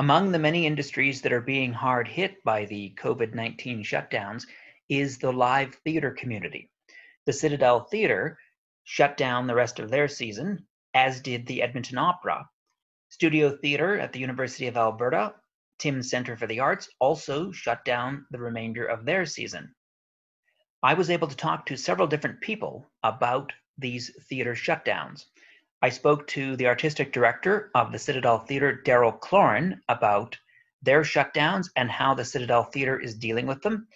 Among the many industries that are being hard hit by the COVID 19 shutdowns is the live theater community. The Citadel Theater shut down the rest of their season, as did the Edmonton Opera. Studio Theater at the University of Alberta, Timms Centre for the Arts, also shut down the remainder of their season. I was able to talk to several different people about these theater shutdowns. I spoke to the artistic director of the Citadel Theatre, Daryl Cloran, about their shutdowns and how the Citadel Theatre is dealing with them.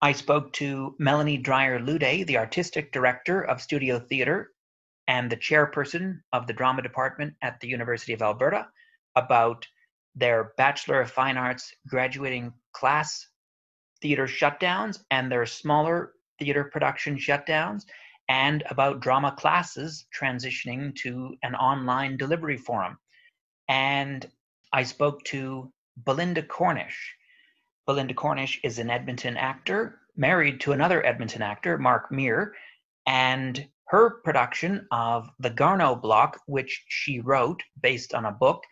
I spoke to Melanie Dreyer Lude, the artistic director of Studio Theatre and the chairperson of the drama department at the University of Alberta, about their Bachelor of Fine Arts graduating class theater shutdowns and their smaller theater production shutdowns, and about drama classes transitioning to an online delivery forum. And I spoke to Belinda Cornish. Belinda Cornish is an Edmonton actor, married to another Edmonton actor, Mark Meer, and her production of The Garneau Block, which she wrote based on a book,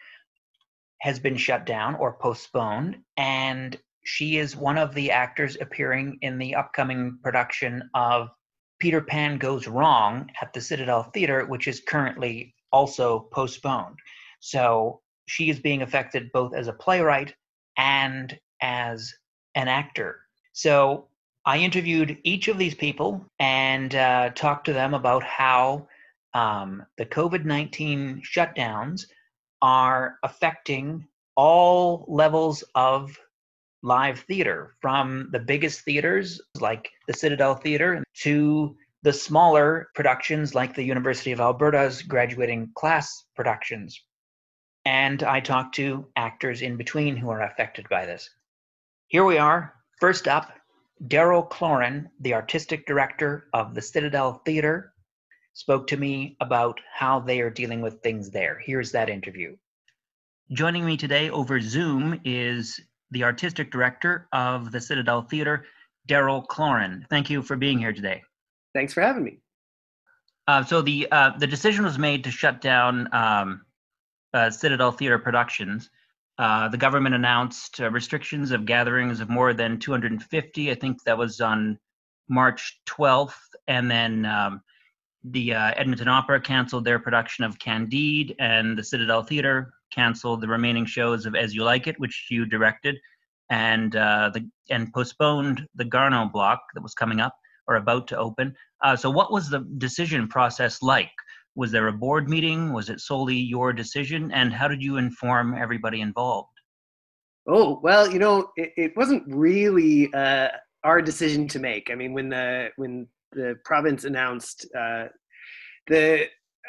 has been shut down or postponed. And she is one of the actors appearing in the upcoming production of Peter Pan Goes Wrong at the Citadel Theater, which is currently also postponed. So she is being affected both as a playwright and as an actor. So I interviewed each of these people and uh, talked to them about how um, the COVID 19 shutdowns are affecting all levels of live theater from the biggest theaters like the Citadel Theater to the smaller productions like the University of Alberta's graduating class productions. And I talked to actors in between who are affected by this. Here we are. First up, Daryl Cloran, the artistic director of the Citadel Theater, spoke to me about how they are dealing with things there. Here's that interview. Joining me today over Zoom is the artistic director of the Citadel Theater, Daryl Cloran. Thank you for being here today. Thanks for having me. Uh, so the uh, the decision was made to shut down um, uh, Citadel Theater Productions. Uh, the government announced uh, restrictions of gatherings of more than 250. I think that was on March 12th, and then um, the uh, Edmonton Opera canceled their production of Candide, and the Citadel Theater canceled the remaining shows of As You Like It, which you directed, and uh, the and postponed the Garneau block that was coming up or about to open. Uh, so, what was the decision process like? Was there a board meeting? Was it solely your decision? And how did you inform everybody involved? Oh well, you know, it, it wasn't really uh, our decision to make. I mean, when the when the province announced uh, the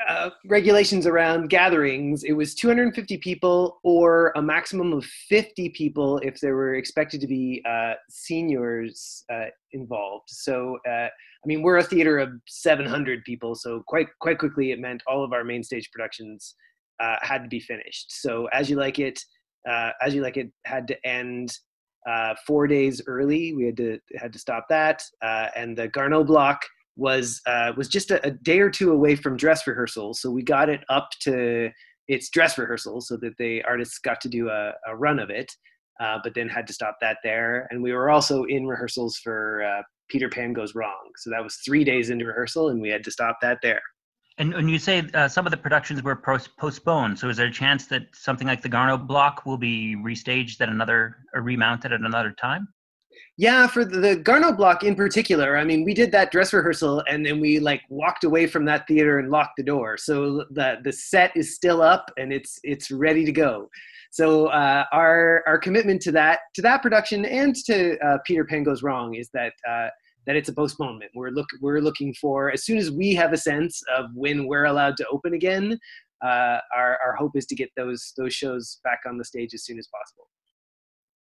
uh, regulations around gatherings, it was 250 people or a maximum of 50 people if there were expected to be uh, seniors uh, involved. So, uh, I mean, we're a theater of 700 people, so quite quite quickly it meant all of our main stage productions uh, had to be finished. So, as you like it, as you like it had to end four days early. We had to had to stop that, and the Garneau block was uh, was just a, a, day or two away from dress rehearsal. So we got it up to its dress rehearsal so that the artists got to do a, a run of it, uh, but then had to stop that there. And we were also in rehearsals for uh, Peter Pan Goes Wrong. So that was three days into rehearsal, and we had to stop that there. And when you say uh, some of the productions were postponed, so is there a chance that something like the Garneau block will be restaged at another or remounted at another time? Yeah, for the, Garneau block in particular, I mean, we did that dress rehearsal and then we like walked away from that theater and locked the door. So the the set is still up and it's it's ready to go. So uh, our our commitment to that to that production and to uh, Peter Pan Goes Wrong is that uh, that it's a postponement. We're look we're looking for as soon as we have a sense of when we're allowed to open again. Uh, our our hope is to get those those shows back on the stage as soon as possible.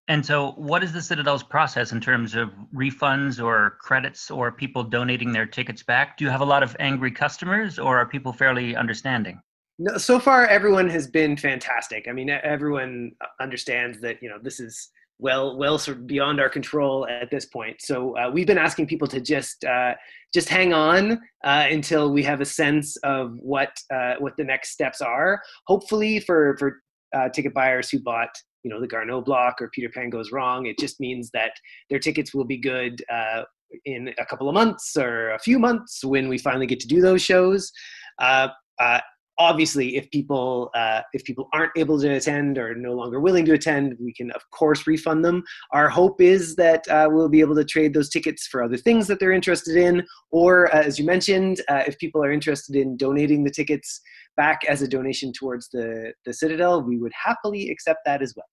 And so, what is the Citadel's process in terms of refunds or credits or people donating their tickets back? Do you have a lot of angry customers or are people fairly understanding? No, so far, everyone has been fantastic. I mean, everyone understands that, you know, this is well well sort of beyond our control at this point so uh, we've been asking people to just uh, just hang on uh, until we have a sense of what uh, what the next steps are hopefully for for uh, ticket buyers who bought you know the Garneau block or Peter Pan Goes Wrong. It just means that their tickets will be good uh, in a couple of months or a few months when we finally get to do those shows. Uh, uh, obviously, if people uh, if people aren't able to attend or no longer willing to attend, we can of course refund them. Our hope is that uh, we'll be able to trade those tickets for other things that they're interested in, or uh, as you mentioned, if people are interested in donating the tickets back as a donation towards the the Citadel, we would happily accept that as well.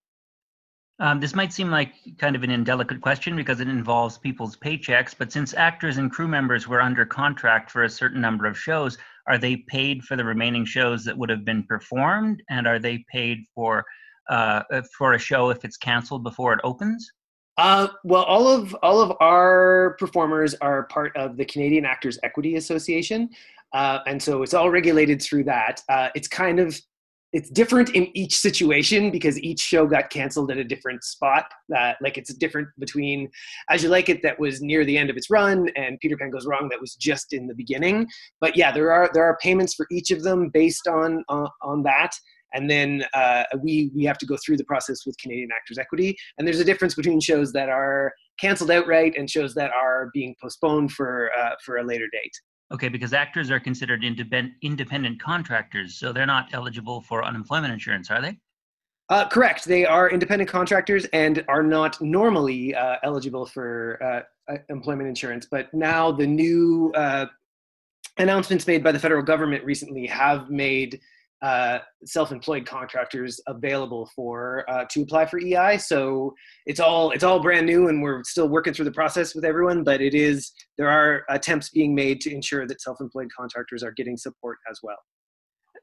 Um, this might seem like kind of an indelicate question because it involves people's paychecks, but since actors and crew members were under contract for a certain number of shows, are they paid for the remaining shows that would have been performed, and are they paid for uh, for a show if it's canceled before it opens? Uh, well, all of all of our performers are part of the Canadian Actors Equity Association, uh, and so it's all regulated through that. Uh, it's kind of it's different in each situation because each show got canceled at a different spot. Uh, like it's different between As You Like It that was near the end of its run and Peter Pan Goes Wrong that was just in the beginning. But yeah, there are there are payments for each of them based on uh, on that. And then uh, we we have to go through the process with Canadian Actors Equity. And there's a difference between shows that are canceled outright and shows that are being postponed for uh, for a later date. Okay, because actors are considered independent independent contractors, so they're not eligible for unemployment insurance, are they? Uh, correct. They are independent contractors and are not normally uh, eligible for uh, uh employment insurance. But now the new uh, announcements made by the federal government recently have made uh, self-employed contractors available for uh, to apply for EI. So it's all it's all brand new, and we're still working through the process with everyone. But it is there are attempts being made to ensure that self-employed contractors are getting support as well.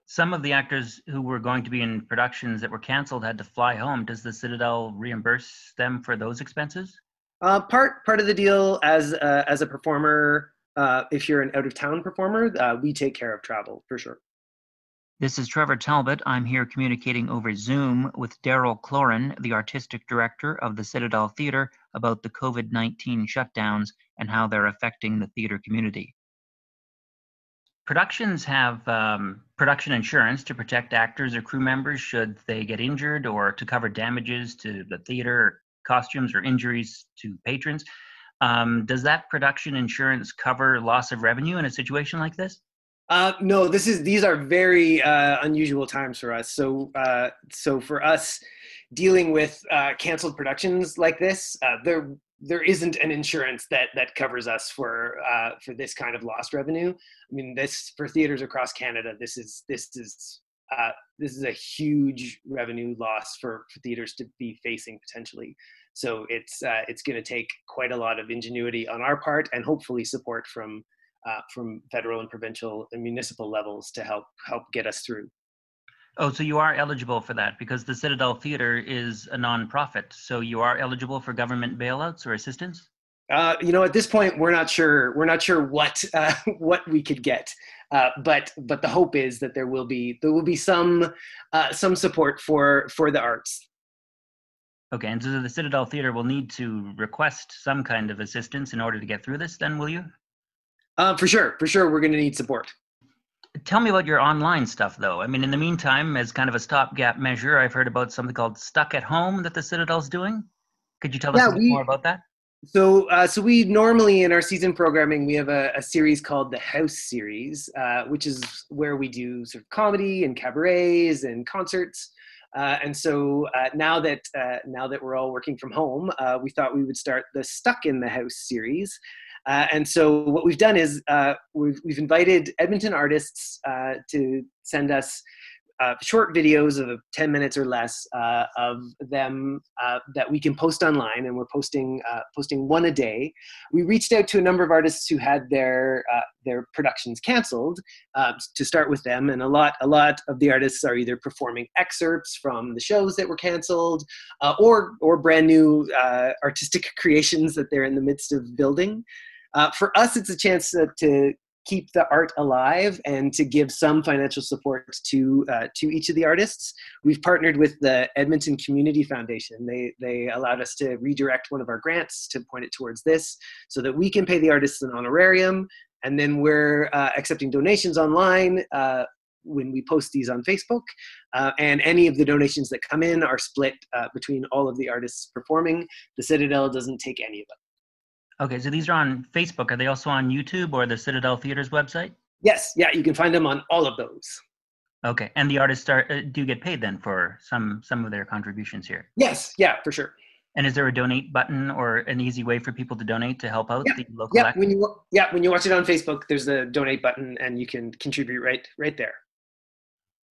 Some of the actors who were going to be in productions that were canceled had to fly home. Does the Citadel reimburse them for those expenses? Uh, part part of the deal as uh, as a performer, uh, if you're an out of town performer, uh, we take care of travel for sure. This is Trevor Talbot. I'm here communicating over Zoom with Daryl Cloran, the artistic director of the Citadel Theatre, about the COVID 19 shutdowns and how they're affecting the theatre community. Productions have um, production insurance to protect actors or crew members should they get injured or to cover damages to the theater, costumes, or injuries to patrons. Um, does that production insurance cover loss of revenue in a situation like this? Uh, no, this is these are very uh, unusual times for us. So, uh, so for us dealing with uh, canceled productions like this, uh, there there isn't an insurance that that covers us for uh, for this kind of lost revenue. I mean, this for theaters across Canada, this is this is this is a huge revenue loss for, for theaters to be facing potentially. So it's it's going to take quite a lot of ingenuity on our part and hopefully support from uh, from federal and provincial and municipal levels to help help get us through. Oh, so you are eligible for that because the Citadel Theatre is a nonprofit. So you are eligible for government bailouts or assistance. Uh, you know, at this point, we're not sure. We're not sure what uh, what we could get, uh, but but the hope is that there will be there will be some uh, some support for for the arts. Okay, and so the Citadel Theatre will need to request some kind of assistance in order to get through this. Then, will you? Uh, for sure, for sure, we're going to need support. Tell me about your online stuff, though. I mean, in the meantime, as kind of a stopgap measure, I've heard about something called Stuck at Home that the Citadel's doing. Could you tell us a bit more about that? So, uh, so we normally in our season programming we have a, a series called the House Series, uh, which is where we do sort of comedy and cabarets and concerts. Uh, and so uh, now that uh, now that we're all working from home, uh, we thought we would start the Stuck in the House series, uh, and so what we've done is uh, we've, we've invited Edmonton artists uh, to send us uh, short videos of 10 minutes or less uh, of them uh, that we can post online and we're posting posting one a day. We reached out to a number of artists who had their their productions canceled to start with them and a lot a lot of the artists are either performing excerpts from the shows that were canceled or or brand new artistic creations that they're in the midst of building uh, for us, it's a chance to, to, keep the art alive and to give some financial support to uh, to each of the artists. We've partnered with the Edmonton Community Foundation. They they allowed us to redirect one of our grants to point it towards this, so that we can pay the artists an honorarium, and then we're uh, accepting donations online. Uh, when we post these on Facebook. Uh, and any of the donations that come in are split uh, between all of the artists performing. The Citadel doesn't take any of them. Okay, so these are on Facebook. Are they also on YouTube or the Citadel Theater's website? Yes, yeah, you can find them on all of those. Okay, and the artists are uh, do get paid then for some some of their contributions here. Yes, yeah, for sure. And is there a donate button or an easy way for people to donate to help out yeah. the local? Yeah, when you yeah when you watch it on Facebook, there's the donate button, and you can contribute right right there.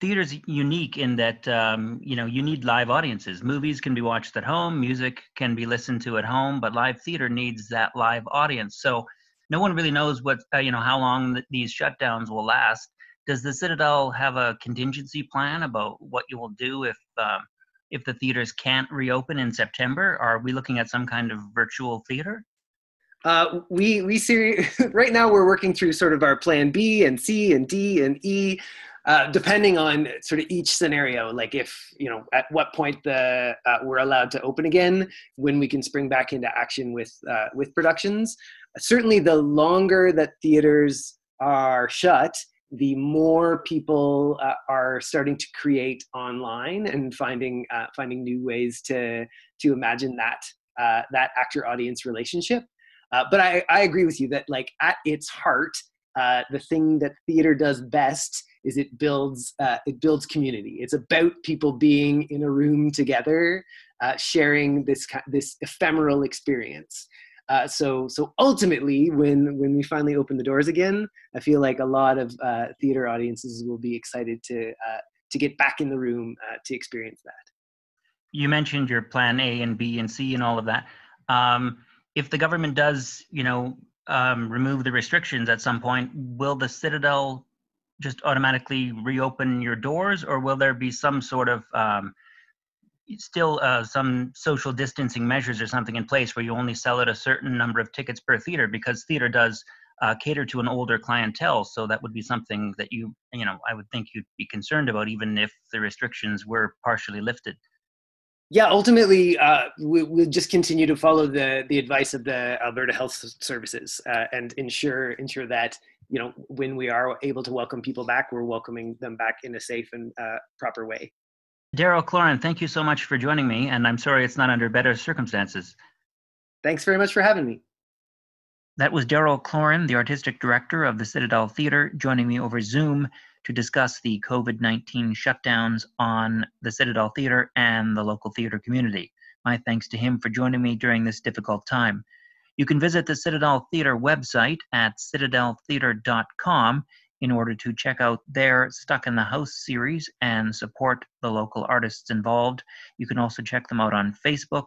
Theater's unique in that um, you know you need live audiences. Movies can be watched at home, music can be listened to at home, but live theater needs that live audience. So no one really knows what uh, you know how long th- these shutdowns will last. Does the Citadel have a contingency plan about what you will do if um, if the theaters can't reopen in September? Are we looking at some kind of virtual theater? Uh, we we see right now we're working through sort of our plan B and C and D and E, uh, depending on sort of each scenario. Like if you know at what point the uh, we're allowed to open again, when we can spring back into action with uh, with productions. Certainly, the longer that theaters are shut, the more people uh, are starting to create online and finding uh, finding new ways to to imagine that that actor audience relationship. But I, I agree with you that like at its heart, the thing that theater does best is it builds uh, it builds community. It's about people being in a room together, sharing this this ephemeral experience. Uh, so so ultimately, when when we finally open the doors again, I feel like a lot of uh, theater audiences will be excited to uh, to get back in the room uh, to experience that. You mentioned your plan A and B and C and all of that. Um, if the government does, you know, um, remove the restrictions at some point, will the Citadel just automatically reopen your doors, or will there be some sort of um, still uh, some social distancing measures or something in place where you only sell at a certain number of tickets per theater? Because theater does uh, cater to an older clientele so that would be something that you you know i would think you'd be concerned about even if the restrictions were partially lifted. Yeah ultimately uh, we, will just continue to follow the the advice of the alberta health services uh, and ensure ensure that you know when we are able to welcome people back we're welcoming them back in a safe and uh, proper way Daryl Cloran, thank you so much for joining me, and I'm sorry it's not under better circumstances. Thanks very much for having me. That was Daryl Cloran, the artistic director of the Citadel Theater, joining me over Zoom to discuss the COVID 19 shutdowns on the Citadel Theater and the local theater community. My thanks to him for joining me during this difficult time. You can visit the Citadel Theater website at citadeltheater.com in order to check out their Stuck in the House series and support the local artists involved. You can also check them out on Facebook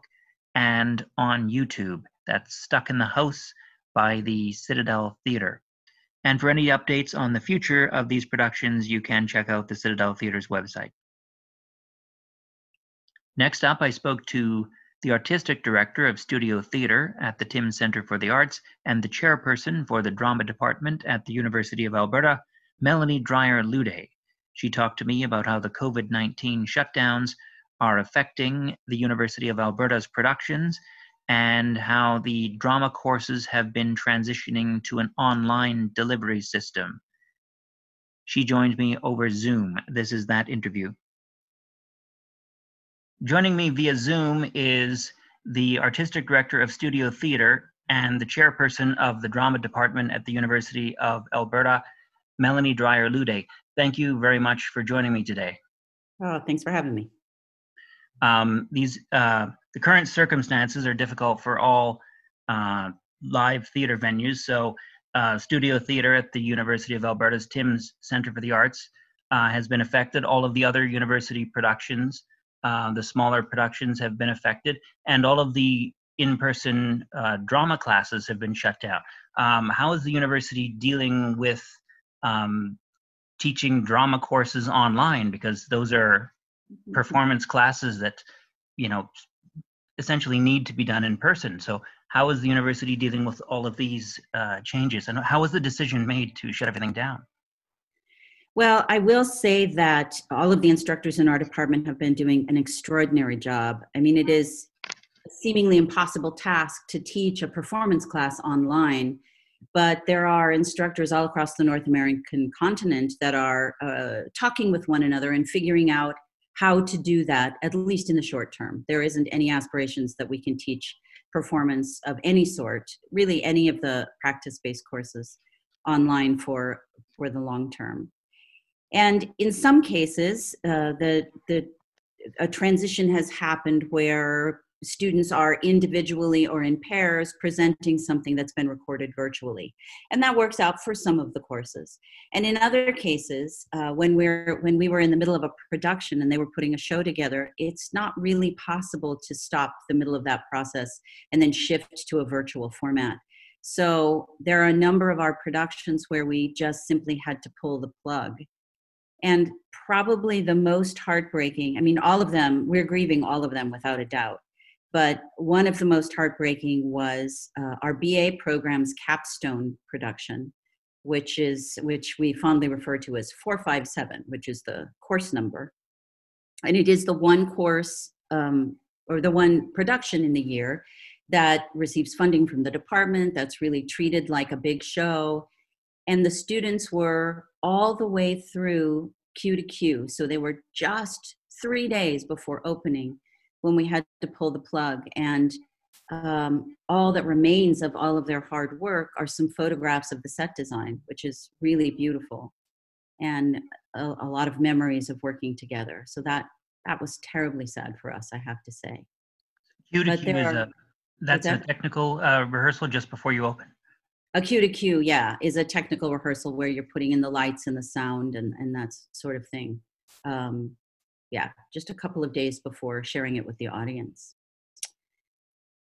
and on YouTube. That's Stuck in the House by the Citadel Theater. And for any updates on the future of these productions, you can check out the Citadel Theater's website. Next up, I spoke to the artistic director of studio theater at the Timms Centre for the Arts, and the chairperson for the drama department at the University of Alberta, Melanie Dreyer Lude. She talked to me about how the COVID 19 shutdowns are affecting the University of Alberta's productions and how the drama courses have been transitioning to an online delivery system. She joined me over Zoom. This is that interview. Joining me via Zoom is the artistic director of studio theater and the chairperson of the drama department at the University of Alberta, Melanie Dreyer Lude. Thank you very much for joining me today. Oh, thanks for having me. Um, these uh, the current circumstances are difficult for all uh, live theater venues. So, uh, studio theater at the University of Alberta's Timms Center for the Arts uh, has been affected. All of the other university productions uh, the smaller productions have been affected, and all of the in-person uh, drama classes have been shut down. Um, how is the university dealing with um, teaching drama courses online? Because those are mm-hmm. performance classes that you know essentially need to be done in person. So how is the university dealing with all of these uh, changes, and how was the decision made to shut everything down? Well, I will say that all of the instructors in our department have been doing an extraordinary job. I mean, it is a seemingly impossible task to teach a performance class online. but there are instructors all across the North American continent that are uh, talking with one another and figuring out how to do that, at least in the short term. There isn't any aspirations that we can teach performance of any sort, really any of the practice-based courses online for for the long term. And in some cases, uh, the the a transition has happened where students are individually or in pairs presenting something that's been recorded virtually. And that works out for some of the courses. And in other cases uh, when we're when we were in the middle of a production and they were putting a show together it's not really possible to stop the middle of that process and then shift to a virtual format. So there are a number of our productions where we just simply had to pull the plug and probably the most heartbreaking i mean all of them we're grieving all of them without a doubt but one of the most heartbreaking was uh, our BA program's capstone production, which is which we fondly refer to as 457, which is the course number, and it is the one course um, or the one production in the year that receives funding from the department. That's really treated like a big show, and the students were all the way through cue to cue, so they were just three days before opening when we had to pull the plug. And um, all that remains of all of their hard work are some photographs of the set design, which is really beautiful, and a, a lot of memories of working together. So that that was terribly sad for us, I have to say. cue to cue is a that's a technical uh, rehearsal just before you open. A cue to cue, yeah, is a technical rehearsal where you're putting in the lights and the sound and and that sort of thing. Um, yeah, just a couple of days before sharing it with the audience.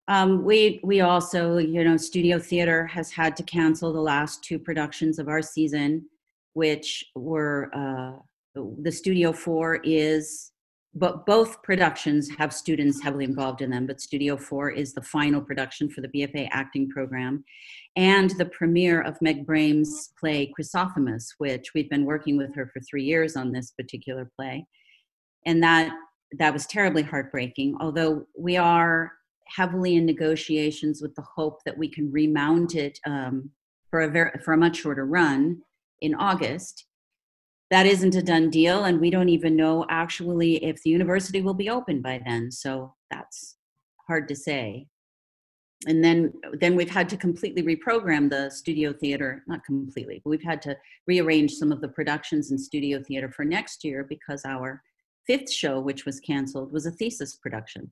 Um, we we also, you know, Studio Theater has had to cancel the last two productions of our season, which were uh, the Studio Four is, but both productions have students heavily involved in them. But Studio Four is the final production for the BFA acting program, and the premiere of Meg Braem's play Chrysothemis, which we've been working with her for three years on this particular play and that that was terribly heartbreaking although we are heavily in negotiations with the hope that we can remount it um, for a very for a much shorter run in august that isn't a done deal and we don't even know actually if the university will be open by then so that's hard to say and then then we've had to completely reprogram the studio theater not completely but we've had to rearrange some of the productions in studio theater for next year because our fifth show, which was canceled, was a thesis production.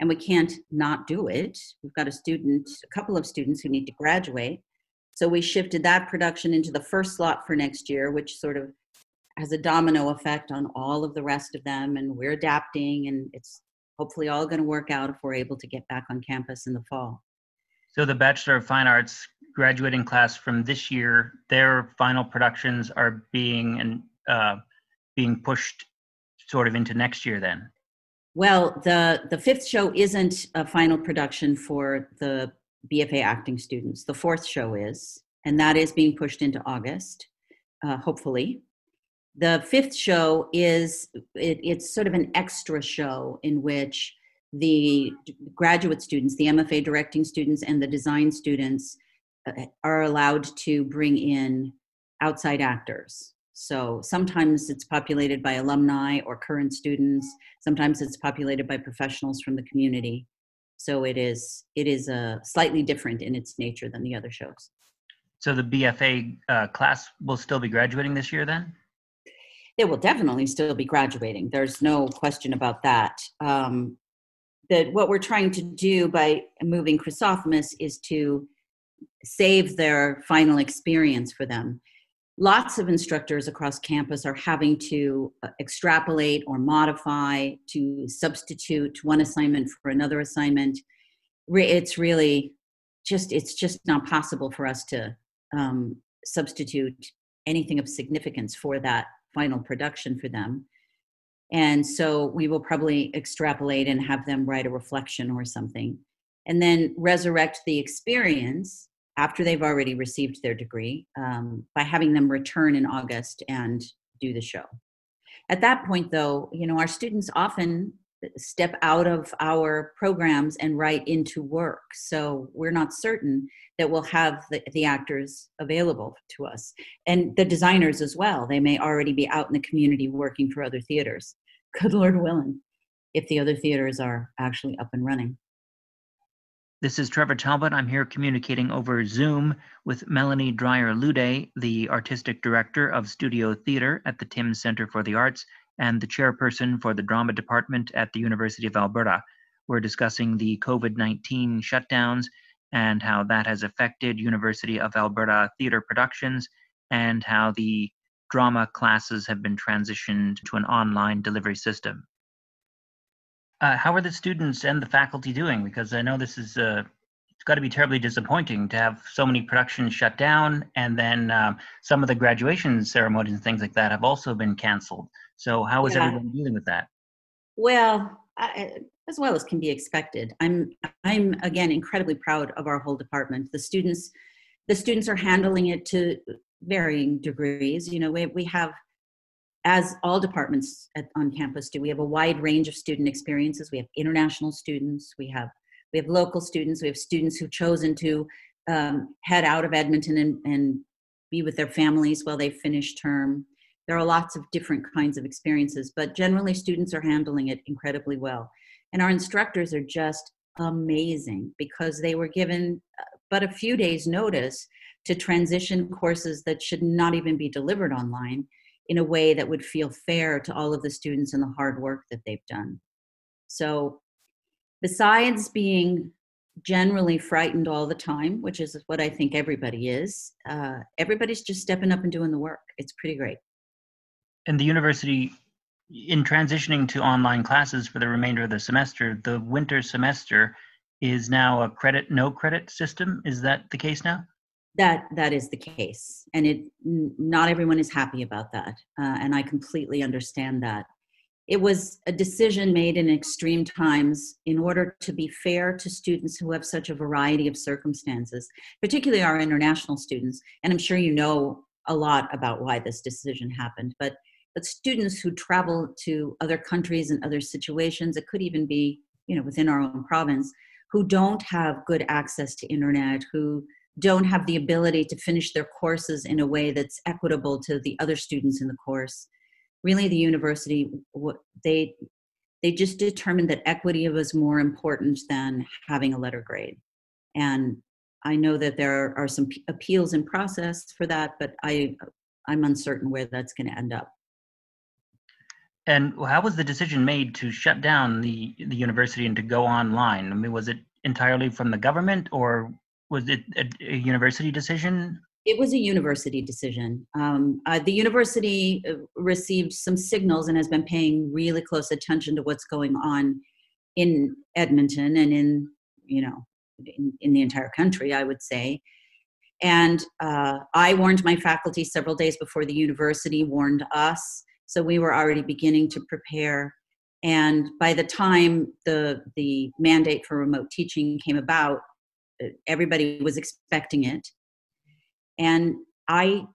And we can't not do it. We've got a student, a couple of students who need to graduate. So we shifted that production into the first slot for next year, which sort of has a domino effect on all of the rest of them. And we're adapting, and it's hopefully all going to work out if we're able to get back on campus in the fall. So the Bachelor of Fine Arts graduating class from this year, their final productions are being and uh, being pushed sort of into next year then? Well, the the fifth show isn't a final production for the BFA acting students. The fourth show is, and that is being pushed into August, uh, hopefully. The fifth show is it, it's sort of an extra show in which the graduate students, the MFA directing students, and the design students uh, are allowed to bring in outside actors. So sometimes it's populated by alumni or current students. Sometimes it's populated by professionals from the community. So it is it is a slightly different in its nature than the other shows. So the BFA uh, class will still be graduating this year then? They will definitely still be graduating. There's no question about that. Um, that what we're trying to do by moving Chrysothemis is to save their final experience for them lots of instructors across campus are having to uh, extrapolate or modify to substitute one assignment for another assignment it's really just it's just not possible for us to um, substitute anything of significance for that final production for them and so we will probably extrapolate and have them write a reflection or something and then resurrect the experience after they've already received their degree um, by having them return in August and do the show. At that point, though, you know, our students often step out of our programs and right into work. So we're not certain that we'll have the, the actors available to us. And the designers as well. They may already be out in the community working for other theaters. Good Lord willing, if the other theaters are actually up and running. This is Trevor Talbot. I'm here communicating over Zoom with Melanie Dreyer Lude, the artistic director of Studio Theatre at the Timms Centre for the Arts and the chairperson for the drama department at the University of Alberta. We're discussing the COVID 19 shutdowns and how that has affected University of Alberta theatre productions and how the drama classes have been transitioned to an online delivery system. Uh, how are the students and the faculty doing? Because I know this is uh, it's got to be terribly disappointing to have so many productions shut down, and then um, some of the graduation ceremonies and things like that have also been canceled. So how is yeah. everyone dealing with that? Well, I, as well as can be expected. I'm I'm again incredibly proud of our whole department. The students the students are handling it to varying degrees. You know, we we have as all departments at, on campus do, we have a wide range of student experiences. We have international students, we have we have local students, we have students who've chosen to um, head out of Edmonton and, and be with their families while they finish term there are lots of different kinds of experiences, but generally students are handling it incredibly well. And our instructors are just amazing because they were given uh, but a few days notice to transition courses that should not even be delivered online in a way that would feel fair to all of the students and the hard work that they've done. So besides being generally frightened all the time, which is what I think everybody is, uh, everybody's just stepping up and doing the work. It's pretty great and the university in transitioning to online classes for the remainder of the semester the winter semester is now a credit no credit system. Is that the case now? That that is the case. And it not everyone is happy about that uh, and i completely understand that. It was a decision made in extreme times in order to be fair to students who have such a variety of circumstances particularly our international students. And i'm sure you know a lot about why this decision happened but but students who travel to other countries and other situations it could even be you know within our own province who don't have good access to internet who don't have the ability to finish their courses in a way that's equitable to the other students in the course. Really the university they they just determined that equity was more important than having a letter grade. And i know that there are some appeals in process for that but i i'm uncertain where that's going to end up and how was the decision made to shut down the the university and to go online? I mean, was it entirely from the government, or was it a, a university decision? It was a university decision. Um, uh, the university uh, received some signals and has been paying really close attention to what's going on in Edmonton and in you know in, in the entire country. I would say. And uh, I warned my faculty several days before the university warned us so we were already beginning to prepare. And by the time the, the mandate for remote teaching came about, uh, everybody was expecting it. And I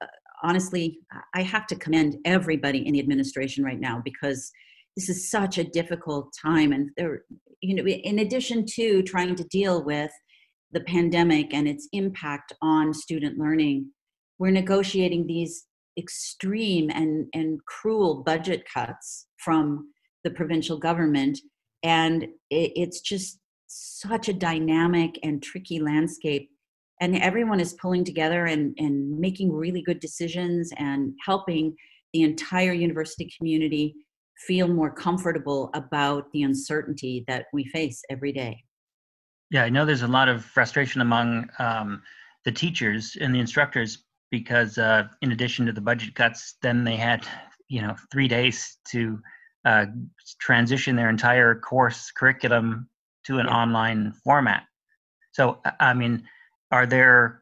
honestly, I have to commend everybody in the administration right now because this is such a difficult time. And there, you know, in addition to trying to deal with the pandemic and its impact on student learning, we're negotiating these extreme and, and cruel budget cuts from the provincial government. And it, it's just such a dynamic and tricky landscape. And everyone is pulling together and, and making really good decisions and helping the entire university community feel more comfortable about the uncertainty that we face every day. Yeah, I know there's a lot of frustration among um, the teachers and the instructors because uh, in addition to the budget cuts, then they had you know three days to uh, transition their entire course curriculum to an yeah. online format. So I mean, are there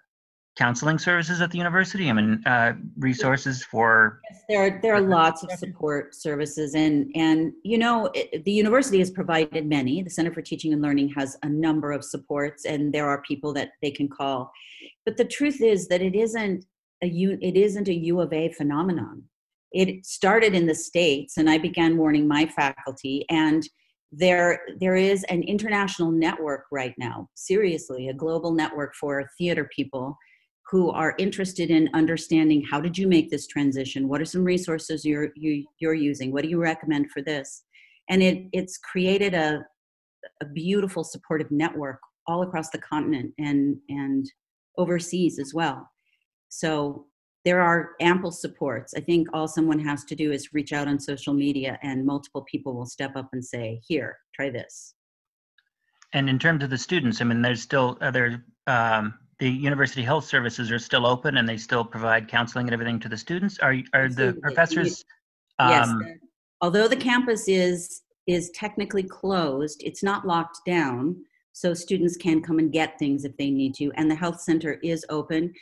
counseling services at the university? I mean, uh, resources for. Yes, there are there are lots of support services, and and you know it, the university has provided many. The Center for Teaching and Learning has a number of supports, and there are people that they can call. But the truth is that it isn't a U, it isn't a U of A phenomenon. It started in the States, and I began warning my faculty, and there there is an international network right now seriously a global network for theater people who are interested in understanding how did you make this transition? What are some resources you're you, you're using? What do you recommend for this? And it it's created a a beautiful supportive network all across the continent and and overseas as well so there are ample supports. I think all someone has to do is reach out on social media, and multiple people will step up and say, "Here, try this." And in terms of the students, I mean, there's still other. Um, the university health services are still open, and they still provide counseling and everything to the students. Are are the professors? Um, yes. Although the campus is is technically closed, it's not locked down, so students can come and get things if they need to. And the health center is open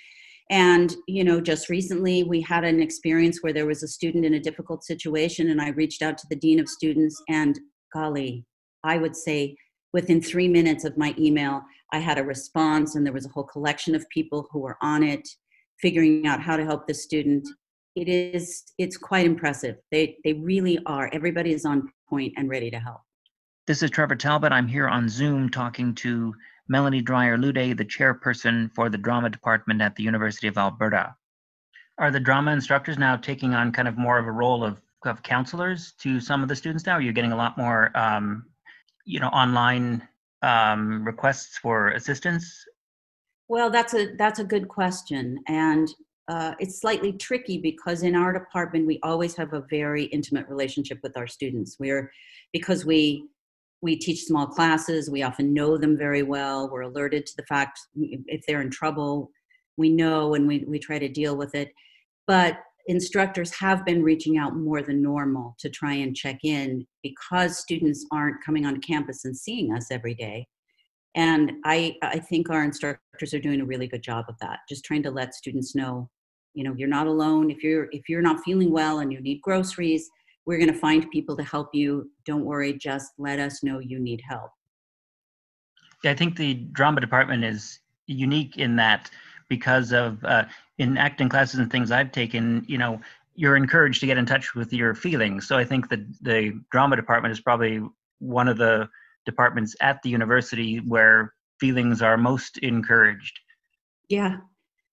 and, you know, just recently we had an experience where there was a student in a difficult situation, and I reached out to the Dean of Students, and golly, I would say within three minutes of my email, I had a response, and there was a whole collection of people who were on it, figuring out how to help the student. It is, it's quite impressive. They, they really are. Everybody is on point and ready to help. This is Trevor Talbot. I'm here on Zoom talking to Melanie Dreyer Lude, the chairperson for the drama department at the University of Alberta. Are the drama instructors now taking on kind of more of a role of, of counselors to some of the students now? Are You're getting a lot more, um, you know, online um, requests for assistance. Well, that's a that's a good question, and uh, it's slightly tricky because in our department we always have a very intimate relationship with our students. We're because we we teach small classes. We often know them very well. We're alerted to the fact if they're in trouble, we know and we, we try to deal with it. But instructors have been reaching out more than normal to try and check in because students aren't coming on campus and seeing us every day. And I, I think our instructors are doing a really good job of that, just trying to let students know, you know, you're not alone. If you're if you're not feeling well and you need groceries, we're going to find people to help you. Don't worry, just let us know you need help. Yeah, I think the drama department is unique in that because of uh, in acting classes and things I've taken, you know, you're encouraged to get in touch with your feelings. So I think that the drama department is probably one of the departments at the university where feelings are most encouraged. Yeah,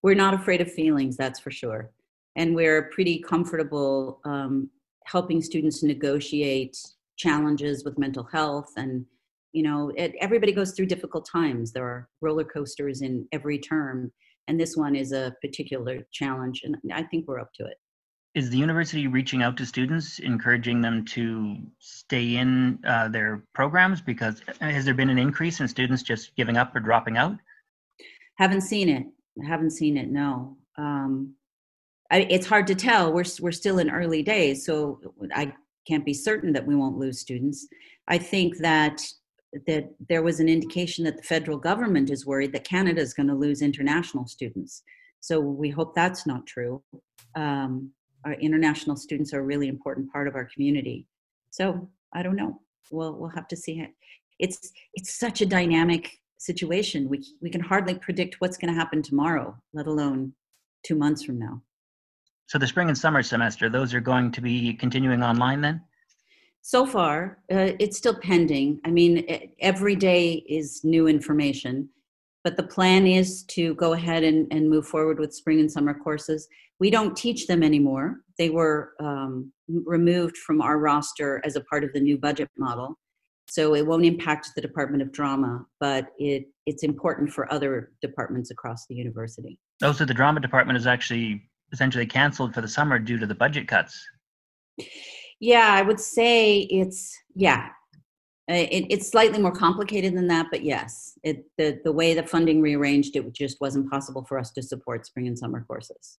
we're not afraid of feelings, that's for sure. And we're pretty comfortable um, helping students negotiate challenges with mental health and you know it, everybody goes through difficult times. There are roller coasters in every term and this one is a particular challenge and i think we're up to it. Is the university reaching out to students encouraging them to stay in uh, their programs? Because uh, has there been an increase in students just giving up or dropping out? Haven't seen it. Haven't seen it no. Um, I, it's hard to tell. We're we're still in early days, so I can't be certain that we won't lose students. I think that that there was an indication that the federal government is worried that Canada is going to lose international students. So we hope that's not true. Um, our international students are a really important part of our community. So I don't know. We'll we'll have to see it. It's it's such a dynamic situation. We we can hardly predict what's going to happen tomorrow, let alone two months from now. So the spring and summer semester, those are going to be continuing online then? So far, uh, it's still pending. I mean, every day is new information, but the plan is to go ahead and, and move forward with spring and summer courses. We don't teach them anymore. They were um, removed from our roster as a part of the new budget model. So it won't impact the Department of Drama, but it, it's important for other departments across the university. Oh, so the drama department is actually essentially canceled for the summer due to the budget cuts. Yeah, I would say it's yeah. It, it's slightly more complicated than that, but yes, it, the the way the funding rearranged, it just wasn't possible for us to support spring and summer courses.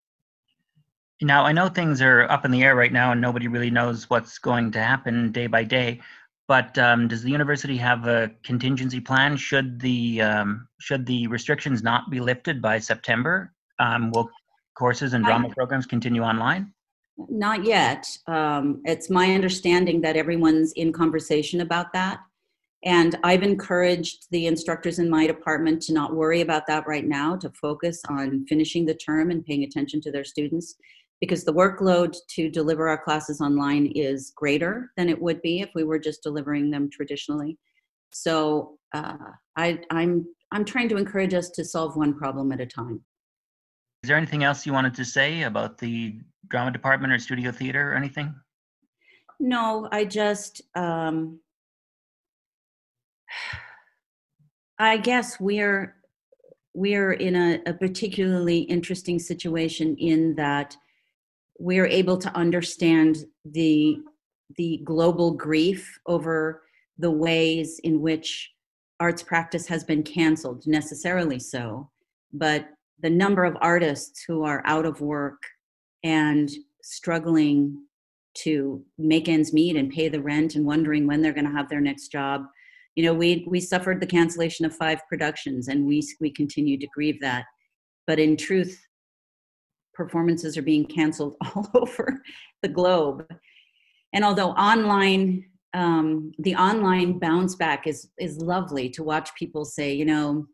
Now, I know things are up in the air right now, and nobody really knows what's going to happen day by day. But um, does the university have a contingency plan should the um, should the restrictions not be lifted by September? Um, will courses and drama programs continue online? Not yet. Um, it's my understanding that everyone's in conversation about that. And I've encouraged the instructors in my department to not worry about that right now, to focus on finishing the term and paying attention to their students. because the workload to deliver our classes online is greater than it would be if we were just delivering them traditionally. So uh, I, I'm I'm trying to encourage us to solve one problem at a time. Is there anything else you wanted to say about the drama department or studio theater or anything? No, I just um, I guess we're we're in a, a, particularly interesting situation in that we're able to understand the the global grief over the ways in which arts practice has been canceled necessarily so but the number of artists who are out of work and struggling to make ends meet and pay the rent and wondering when they're going to have their next job. You know we we suffered the cancellation of five productions and we we continue to grieve that. But in truth performances are being canceled all over the globe. And although online um, the online bounce back is is lovely to watch people say you know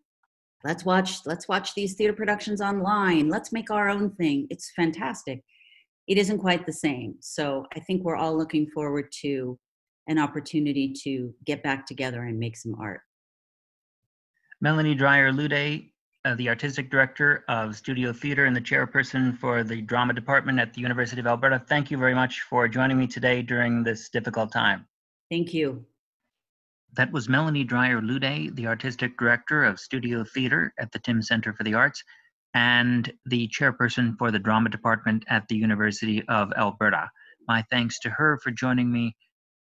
let's watch let's watch these theater productions online let's make our own thing it's fantastic it isn't quite the same so i think we're all looking forward to an opportunity to get back together and make some art. Melanie Dreyer Lude, uh, the artistic director of Studio Theater and the chairperson for the drama department at the University of Alberta, thank you very much for joining me today during this difficult time. Thank you. That was Melanie Dreyer Lude, the artistic director of Studio Theater at the Timms Center for the Arts and the chairperson for the drama department at the University of Alberta. My thanks to her for joining me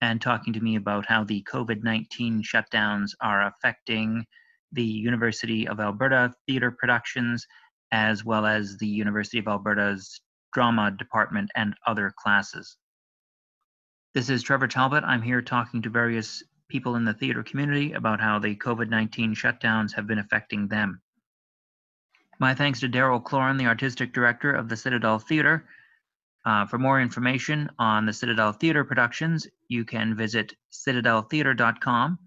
and talking to me about how the COVID 19 shutdowns are affecting the University of Alberta theater productions, as well as the University of Alberta's drama department and other classes. This is Trevor Talbot. I'm here talking to various people in the theater community about how the COVID 19 shutdowns have been affecting them. My thanks to Daryl Cloran, the artistic director of the Citadel Theater, uh, for more information on the Citadel Theater productions, you can visit citadeltheater.com.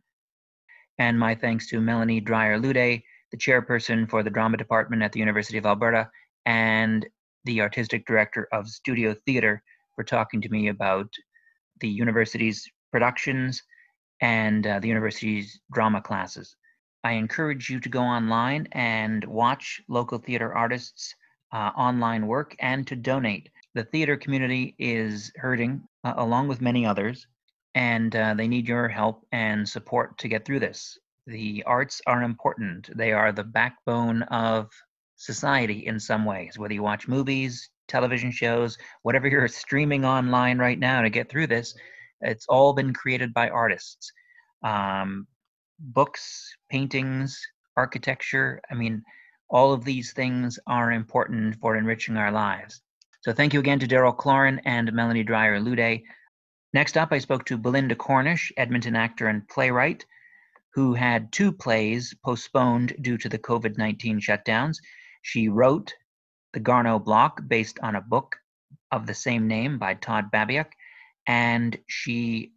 And my thanks to Melanie Dreyer Lude, the chairperson for the drama department at the University of Alberta, and the artistic director of Studio Theater, for talking to me about the university's productions and uh, the university's drama classes. I encourage you to go online and watch local theater artists' uh, online work and to donate the theater community is hurting, uh, along with many others, and uh, they need your help and support to get through this. The arts are important, they are the backbone of society in some ways, whether you watch movies, television shows, whatever you're streaming online right now to get through this, it's all been created by artists. Um, books, paintings, architecture, I mean, all of these things are important for enriching our lives. So thank you again to Daryl Cloran and Melanie Dreyer Lude. Next up, I spoke to Belinda Cornish, Edmonton actor and playwright, who had two plays postponed due to the COVID 19 shutdowns. She wrote The Garneau Block, based on a book of the same name by Todd Babiak, and she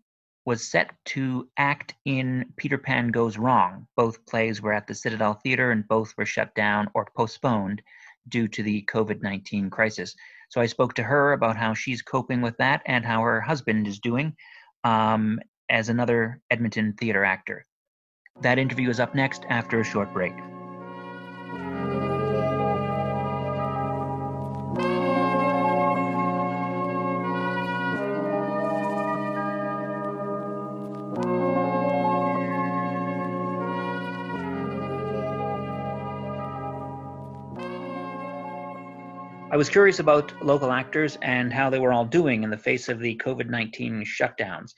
was set to act in Peter Pan Goes Wrong. Both plays were at the Citadel Theater and both were shut down or postponed due to the COVID 19 crisis. So I spoke to her about how she's coping with that and how her husband is doing um, as another Edmonton theater actor. That interview is up next after a short break. I was curious about local actors and how they were all doing in the face of the COVID 19 shutdowns.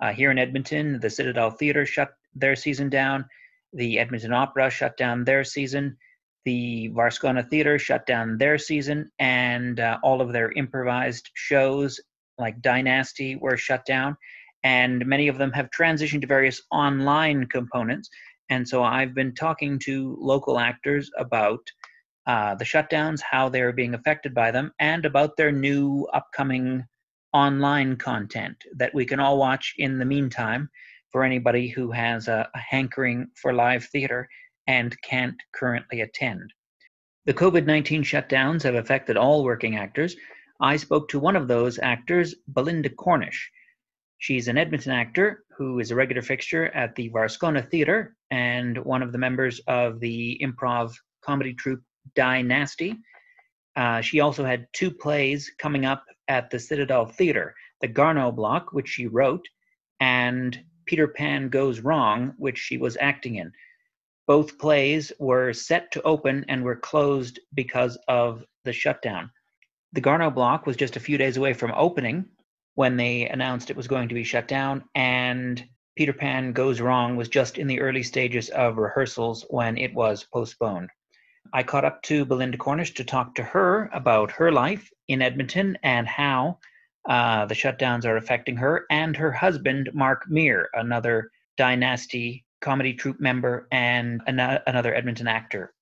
Uh, here in Edmonton, the Citadel Theater shut their season down, the Edmonton Opera shut down their season, the Varscona Theater shut down their season, and uh, all of their improvised shows like Dynasty were shut down. And many of them have transitioned to various online components. And so I've been talking to local actors about uh, the shutdowns, how they're being affected by them, and about their new upcoming online content that we can all watch in the meantime for anybody who has a, a hankering for live theater and can't currently attend. The COVID 19 shutdowns have affected all working actors. I spoke to one of those actors, Belinda Cornish. She's an Edmonton actor who is a regular fixture at the Varscona Theatre and one of the members of the improv comedy troupe Dynasty. Uh, she also had two plays coming up at the Citadel Theatre The Garneau Block, which she wrote, and Peter Pan Goes Wrong, which she was acting in. Both plays were set to open and were closed because of the shutdown. The Garneau Block was just a few days away from opening when they announced it was going to be shut down, and Peter Pan Goes Wrong was just in the early stages of rehearsals when it was postponed. I caught up to Belinda Cornish to talk to her about her life in Edmonton and how uh, the shutdowns are affecting her and her husband, Mark Meer, another Dynasty comedy troupe member and an- another Edmonton actor.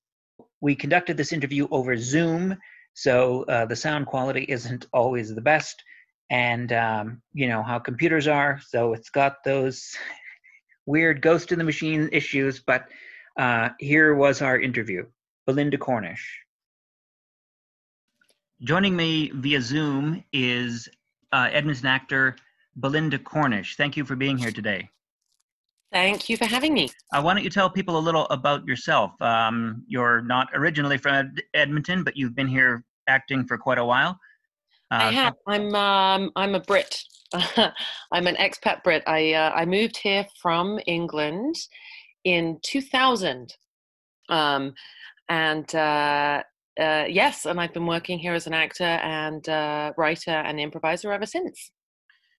We conducted this interview over Zoom, so uh, the sound quality isn't always the best, and um, you know how computers are, so it's got those weird ghost in the machine issues. But uh, here was our interview. Belinda Cornish. Joining me via Zoom is uh, Edmonton actor Belinda Cornish. Thank you for being here today. Thank you for having me. Uh, why don't you tell people a little about yourself? Um, you're not originally from Ed- Edmonton, but you've been here acting for quite a while. Uh, I have. I'm um, I'm a Brit. I'm an expat Brit. I uh, I moved here from England in 2000, um, and uh, uh, yes, and I've been working here as an actor and uh, writer and improviser ever since.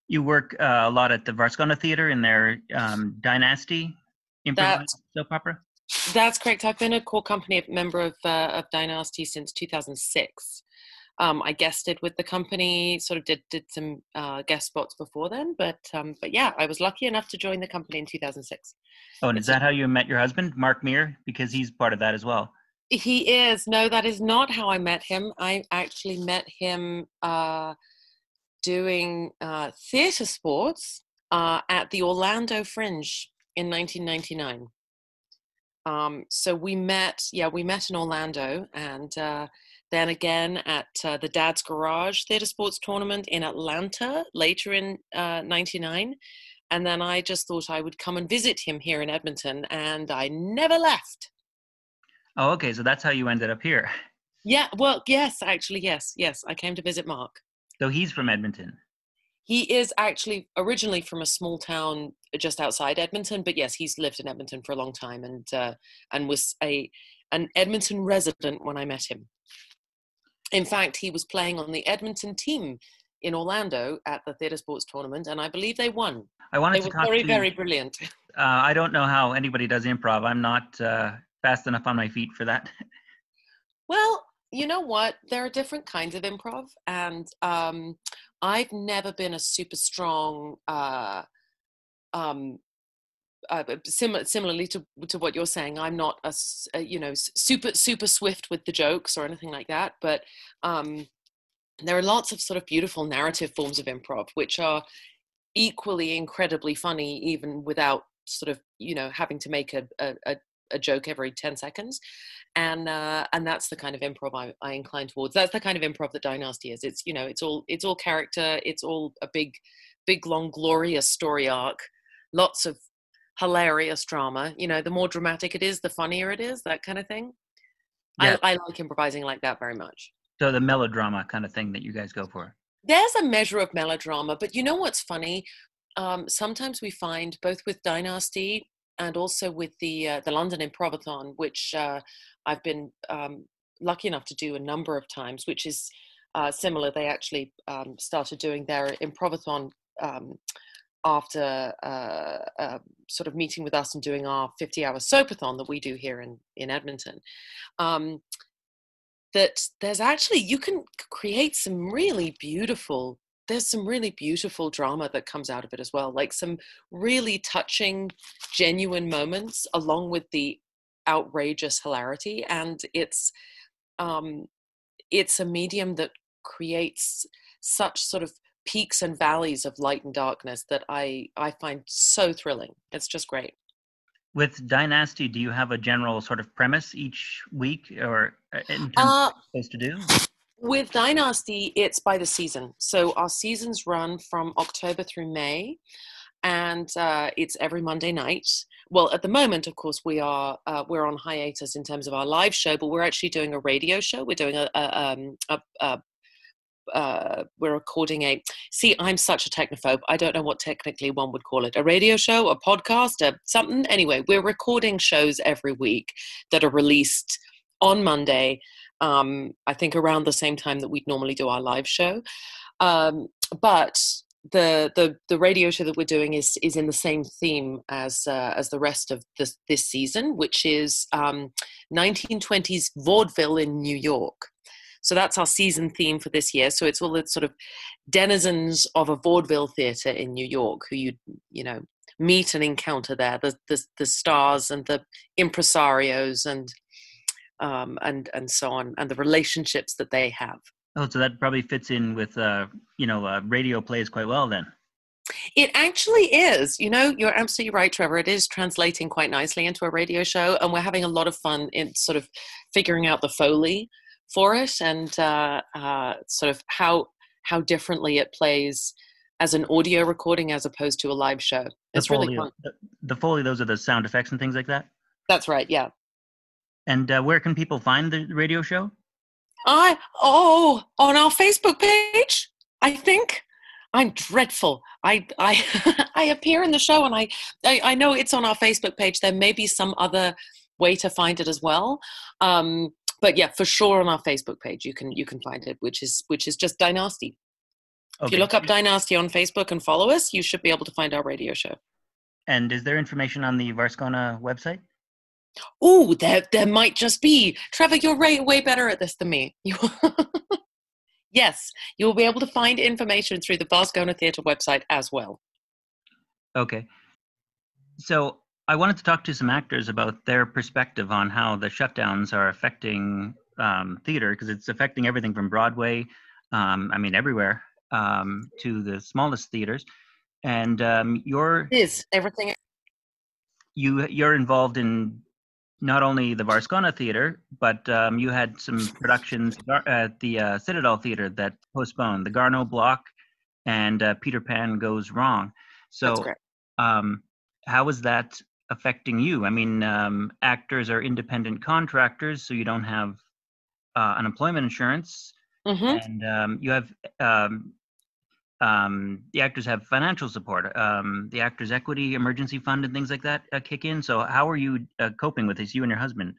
You work uh, a lot at the Varscona Theatre in their um, Dynasty improvised soap opera. That's correct. I've been a core company member of uh, of Dynasty since 2006. Um, I guested with the company, sort of did did some uh, guest spots before then, but um, but yeah, I was lucky enough to join the company in 2006. Oh, and is that how you met your husband, Mark Meer? Because he's part of that as well. He is. No, that is not how I met him. I actually met him uh, doing uh, theatre sports uh, at the Orlando Fringe in 1999. Um, so we met, yeah, we met in Orlando, and uh, then again at uh, the Dad's Garage Theatre Sports Tournament in Atlanta later in '99. Uh, and then I just thought I would come and visit him here in Edmonton, and I never left. Oh, okay. So that's how you ended up here. Yeah. Well, yes, actually, yes, yes. I came to visit Mark. So he's from Edmonton. He is actually originally from a small town just outside Edmonton, but yes, he's lived in Edmonton for a long time and uh, and was a an Edmonton resident when I met him. In fact, he was playing on the Edmonton team in Orlando at the theatre sports tournament, and I believe they won. I wanted they to were very, to, very brilliant. Uh, I don't know how anybody does improv. I'm not uh, fast enough on my feet for that. Well, you know what? There are different kinds of improv, and um, I've never been a super strong. Uh, um, uh, sim- similarly to to what you're saying, I'm not a, a, you know super super swift with the jokes or anything like that. But um, there are lots of sort of beautiful narrative forms of improv, which are equally incredibly funny, even without sort of you know having to make a, a, a joke every 10 seconds and uh, and that's the kind of improv I, I incline towards. That's the kind of improv that dynasty is. It's you know it's all it's all character it's all a big big long glorious story arc lots of hilarious drama. You know the more dramatic it is the funnier it is that kind of thing yeah. I, I like improvising like that very much. So the melodrama kind of thing that you guys go for. There's a measure of melodrama but you know what's funny? Um, sometimes we find both with dynasty and also with the uh, the London Improvathon, which uh, I've been um, lucky enough to do a number of times, which is uh, similar. They actually um, started doing their Improvathon um, after uh, sort of meeting with us and doing our 50-hour soapathon that we do here in in Edmonton. Um, that there's actually you can create some really beautiful there's some really beautiful drama that comes out of it as well like some really touching genuine moments along with the outrageous hilarity and it's um it's a medium that creates such sort of peaks and valleys of light and darkness that i i find so thrilling. It's just great. With dynasty do you have a general sort of premise each week or uh, in terms uh, supposed to do With Dynasty, it's by the season. So our seasons run from October through May, and uh, it's every Monday night. Well, at the moment, of course, we are uh, we're on hiatus in terms of our live show, but we're actually doing a radio show. We're doing a, a, um, a, a uh, we're recording a see i'm such a technophobe i don't know what technically one would call it a radio show a podcast a something anyway we're recording shows every week that are released on monday um, i think around the same time that we'd normally do our live show. Um, but the the the radio show that we're doing is is in the same theme as uh, as the rest of this this season which is um, 1920s vaudeville in new york. So that's our season theme for this year. So it's all the sort of denizens of a vaudeville theatre in New York who you you know meet and encounter there, the the, the stars and the impresarios and um, and and so on, and the relationships that they have. Oh, so that probably fits in with uh, you know uh, radio plays quite well then. It actually is. You know, you're absolutely right, Trevor. It is translating quite nicely into a radio show, and we're having a lot of fun in sort of figuring out the foley for it and uh, uh, sort of how how differently it plays as an audio recording as opposed to a live show. It's the really fun. The, the Foley, those are the sound effects and things like that. That's right. Yeah. And uh, where can people find the radio show? I oh on our Facebook page. I think I'm dreadful. I I I appear in the show, and I, I, I know it's on our Facebook page. There may be some other way to find it as well. Um, but yeah, for sure on our Facebook page you can you can find it, which is which is just Dynasty. Okay. If you look up Dynasty on Facebook and follow us, you should be able to find our radio show. And is there information on the Varscona website? Oh, there there might just be. Trevor, you're way way better at this than me. yes, you will be able to find information through the Varscona Theatre website as well. Okay. So I wanted to talk to some actors about their perspective on how the shutdowns are affecting um, theater because it's affecting everything from Broadway, um, I mean everywhere, um, to the smallest theaters. And um, you're is everything. You you're involved in not only the Varscona Theater, but um, you had some productions at the uh, Citadel Theater that postponed, the Garneau Block and uh, Peter Pan Goes Wrong. So, um, how was that affecting you? I mean, um, actors are independent contractors, so you don't have uh, unemployment insurance, mm-hmm. and um, you have um, the actors have financial support. Um, the Actors Equity Emergency Fund and things like that uh, kick in. So, how are you uh, coping with this? You and your husband.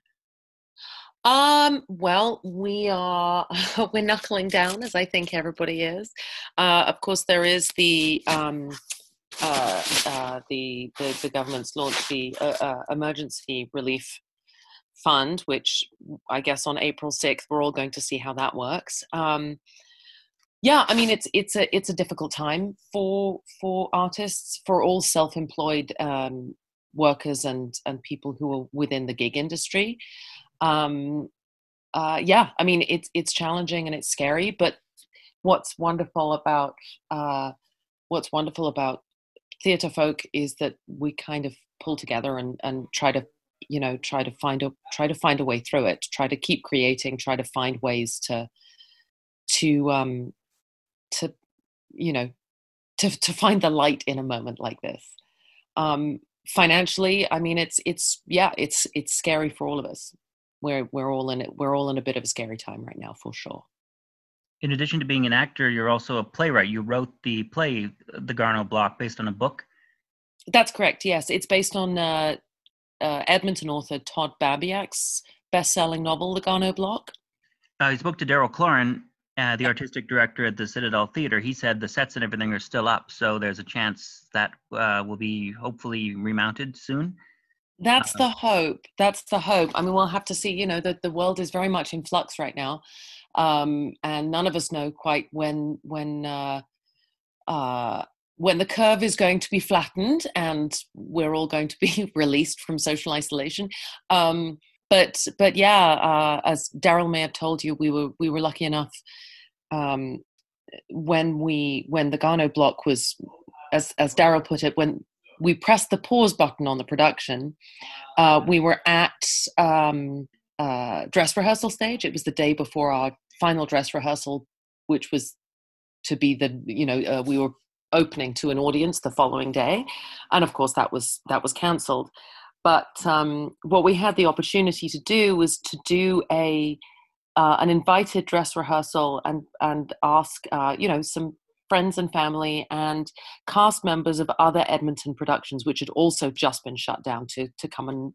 Um, well, we are we're knuckling down, as I think everybody is. Uh, of course, there is the um, uh, uh, the, the, the government's launched the uh, uh, emergency relief fund, which I guess on April sixth we're all going to see how that works. Um, yeah, I mean it's it's a it's a difficult time for for artists, for all self-employed um, workers and and people who are within the gig industry. Um, uh, yeah, I mean it's it's challenging and it's scary, but what's wonderful about uh, what's wonderful about theatre folk is that we kind of pull together and, and try to you know try to find a try to find a way through it try to keep creating try to find ways to to um to you know to to find the light in a moment like this um financially i mean it's it's yeah it's it's scary for all of us we're we're all in it we're all in a bit of a scary time right now for sure in addition to being an actor, you're also a playwright. You wrote the play, The Garneau Block, based on a book. That's correct. Yes, it's based on uh, uh, Edmonton author Todd Babiak's best-selling novel, The Garneau Block. Uh, I spoke to Daryl Cloran, uh, the artistic director at the Citadel Theater. He said the sets and everything are still up, so there's a chance that uh, will be hopefully remounted soon. That's uh, the hope. That's the hope. I mean, we'll have to see. You know, that the world is very much in flux right now um, and none of us know quite when when uh, uh, when the curve is going to be flattened and we're all going to be released from social isolation. Um, but but yeah, uh, as Daryl may have told you, we were we were lucky enough um, when we when the Garneau block was, as as Daryl put it, when we pressed the pause button on the production, uh, we were at um, uh, dress rehearsal stage. It was the day before our final dress rehearsal, which was to be the you know uh, we were opening to an audience the following day, and of course that was that was cancelled. But um, what we had the opportunity to do was to do a uh, an invited dress rehearsal and and ask uh, you know some friends and family and cast members of other Edmonton productions, which had also just been shut down, to to come and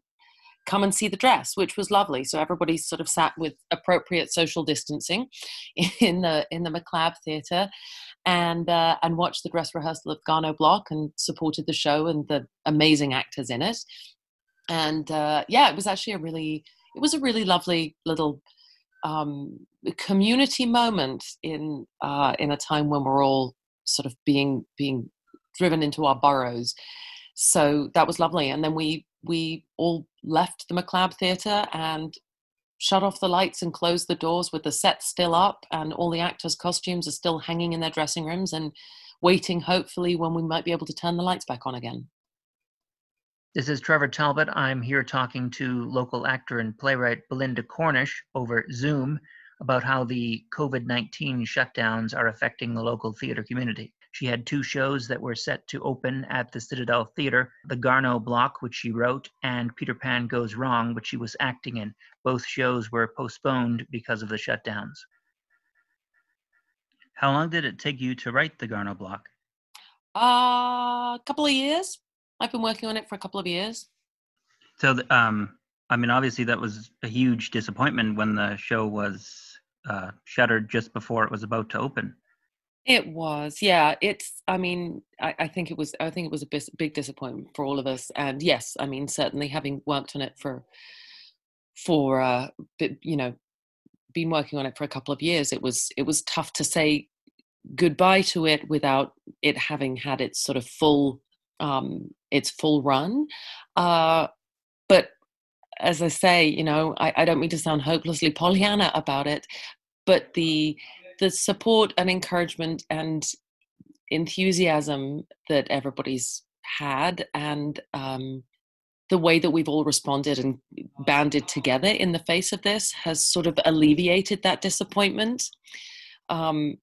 come and see the dress, which was lovely. So everybody sort of sat with appropriate social distancing in the in the Maclab Theatre, and uh, and watched the dress rehearsal of Garneau Block and supported the show and the amazing actors in it. And uh, yeah, it was actually a really it was a really lovely little um, community moment in uh, in a time when we're all sort of being being driven into our burrows. So that was lovely. And then we we all left the Maclab Theatre and shut off the lights and closed the doors with the set still up and all the actors' costumes are still hanging in their dressing rooms and waiting, hopefully, when we might be able to turn the lights back on again. This is Trevor Talbot. I'm here talking to local actor and playwright Belinda Cornish over Zoom about how the COVID 19 shutdowns are affecting the local theater community. She had two shows that were set to open at the Citadel Theatre The Garneau Block, which she wrote, and Peter Pan Goes Wrong, which she was acting in. Both shows were postponed because of the shutdowns. How long did it take you to write The Garneau Block? Uh, a couple of years. I've been working on it for a couple of years. So, um, I mean, obviously, that was a huge disappointment when the show was uh, shuttered just before it was about to open. It was, yeah. It's, I mean, I, I, think it was, I think it was a big, big disappointment for all of us. And yes, I mean, certainly having worked on it for, for, uh, you know, been working on it for a couple of years, it was, it was tough to say goodbye to it without it having had its sort of full, um, its full run. Uh, but as I say, you know, I, I don't mean to sound hopelessly Pollyanna about it, but the the support and encouragement and enthusiasm that everybody's had and um, the way that we've all responded and banded together in the face of this has sort of alleviated that disappointment um,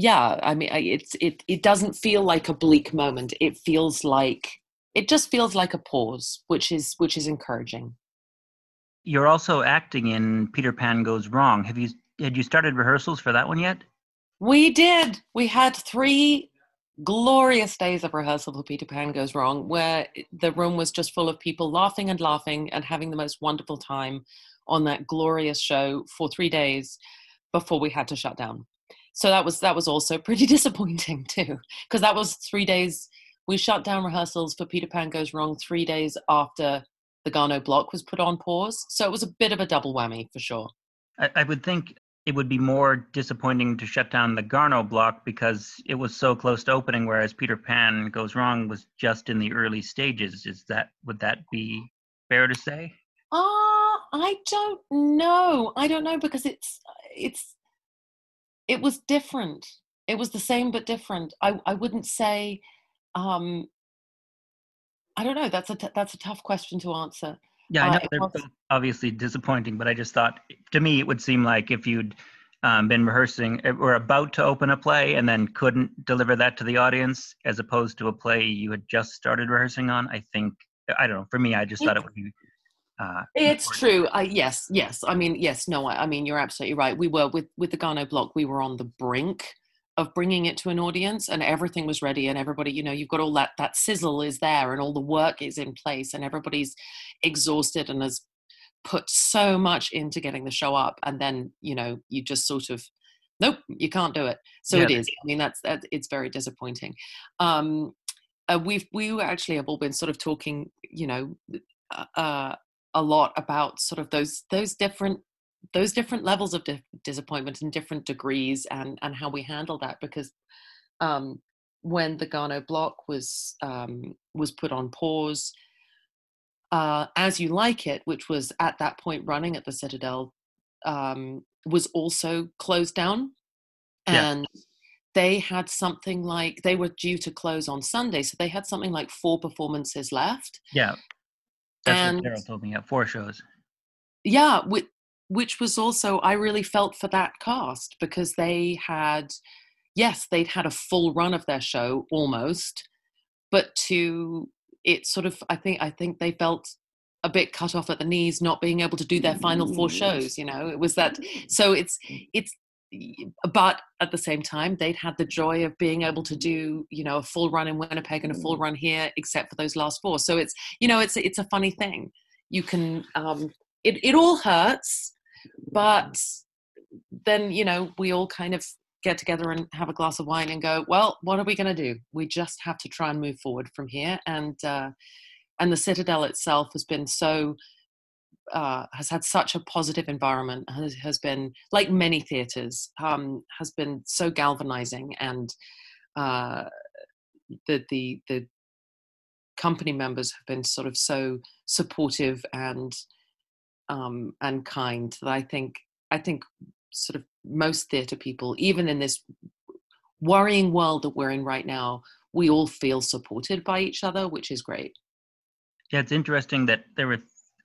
yeah i mean it's it it doesn't feel like a bleak moment it feels like it just feels like a pause which is which is encouraging you're also acting in peter pan goes wrong have you had you started rehearsals for that one yet? We did. We had three glorious days of rehearsal for Peter Pan Goes Wrong, where the room was just full of people laughing and laughing and having the most wonderful time on that glorious show for three days before we had to shut down. So that was that was also pretty disappointing too, because that was three days. We shut down rehearsals for Peter Pan Goes Wrong three days after the Garneau block was put on pause. So it was a bit of a double whammy for sure. I, I would think it would be more disappointing to shut down the Garneau block because it was so close to opening, whereas Peter Pan Goes Wrong was just in the early stages. Is that would that be fair to say? Ah, uh, I don't know. I don't know because it's it's it was different. It was the same but different. I I wouldn't say. Um, I don't know. That's a t- that's a tough question to answer. Yeah, I know uh, they're both obviously disappointing, but I just thought to me it would seem like if you'd um, been rehearsing eh, or about to open a play and then couldn't deliver that to the audience, as opposed to a play you had just started rehearsing on. I think I don't know. For me, I just thought it would be. Uh, it's true. I, yes, yes. I mean, yes. No, I, I mean, you're absolutely right. We were with with the Garneau block. We were on the brink of bringing it to an audience and everything was ready and everybody you know you've got all that that sizzle is there and all the work is in place and everybody's exhausted and has put so much into getting the show up and then you know you just sort of nope you can't do it so yeah. it is i mean that's that it's very disappointing um uh, we've we actually have all been sort of talking you know uh, uh a lot about sort of those those different those different levels of di- disappointment and different degrees and and how we handle that because um, when the Garneau block was um, was put on pause, uh, as you like it, which was at that point running at the Citadel, um, was also closed down, and yeah. they had something like they were due to close on Sunday, so they had something like four performances left. Yeah, that's and, what Carol told me. Yeah, four shows. Yeah, with which was also I really felt for that cast because they had yes they'd had a full run of their show almost but to it sort of I think I think they felt a bit cut off at the knees not being able to do their final four mm. shows you know it was that mm. so it's it's but at the same time they'd had the joy of being able to do you know a full run in winnipeg and a full run here except for those last four. So it's you know it's it's a funny thing. You can um it, it all hurts but then you know we all kind of get together and have a glass of wine and go well what are we going to do? We just have to try and move forward from here. And uh and the citadel itself has been so uh, has had such a positive environment has, has been like many theaters um, has been so galvanizing and uh, the the the company members have been sort of so supportive and um, and kind that I think I think sort of most theatre people, even in this worrying world that we're in right now, we all feel supported by each other, which is great. Yeah, it's interesting that there were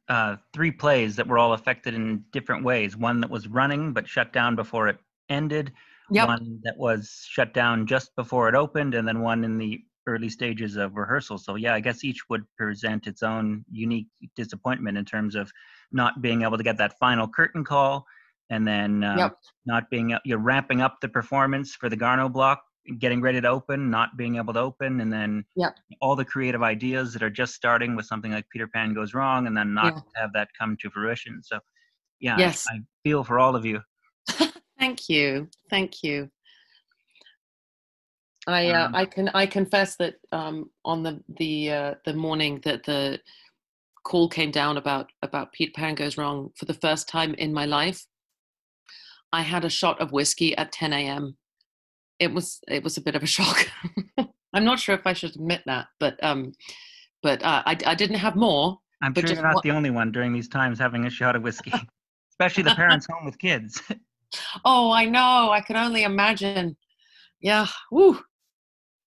uh, three plays that were all affected in different ways. One that was running but shut down before it ended. Yep. One that was shut down just before it opened, and then one in the early stages of rehearsal. So yeah, I guess each would present its own unique disappointment in terms of not being able to get that final curtain call, and then uh, yep. not being you're ramping up the performance for the Garneau block getting ready to open, not being able to open, and then yep. all the creative ideas that are just starting with something like Peter Pan goes wrong, and then not yeah. have that come to fruition. So, yeah, yes. I, I feel for all of you. Thank you, thank you. I uh, um, I can I confess that um, on the the uh, the morning that the call came down about about Peter Pan goes wrong for the first time in my life, I had a shot of whiskey at 10 a.m it was it was a bit of a shock. I'm not sure if I should admit that, but um, but uh, I I didn't have more. I'm sure you're not the only one during these times having a shot of whiskey, especially the parents home with kids. oh, I know. I can only imagine. Yeah. Woo.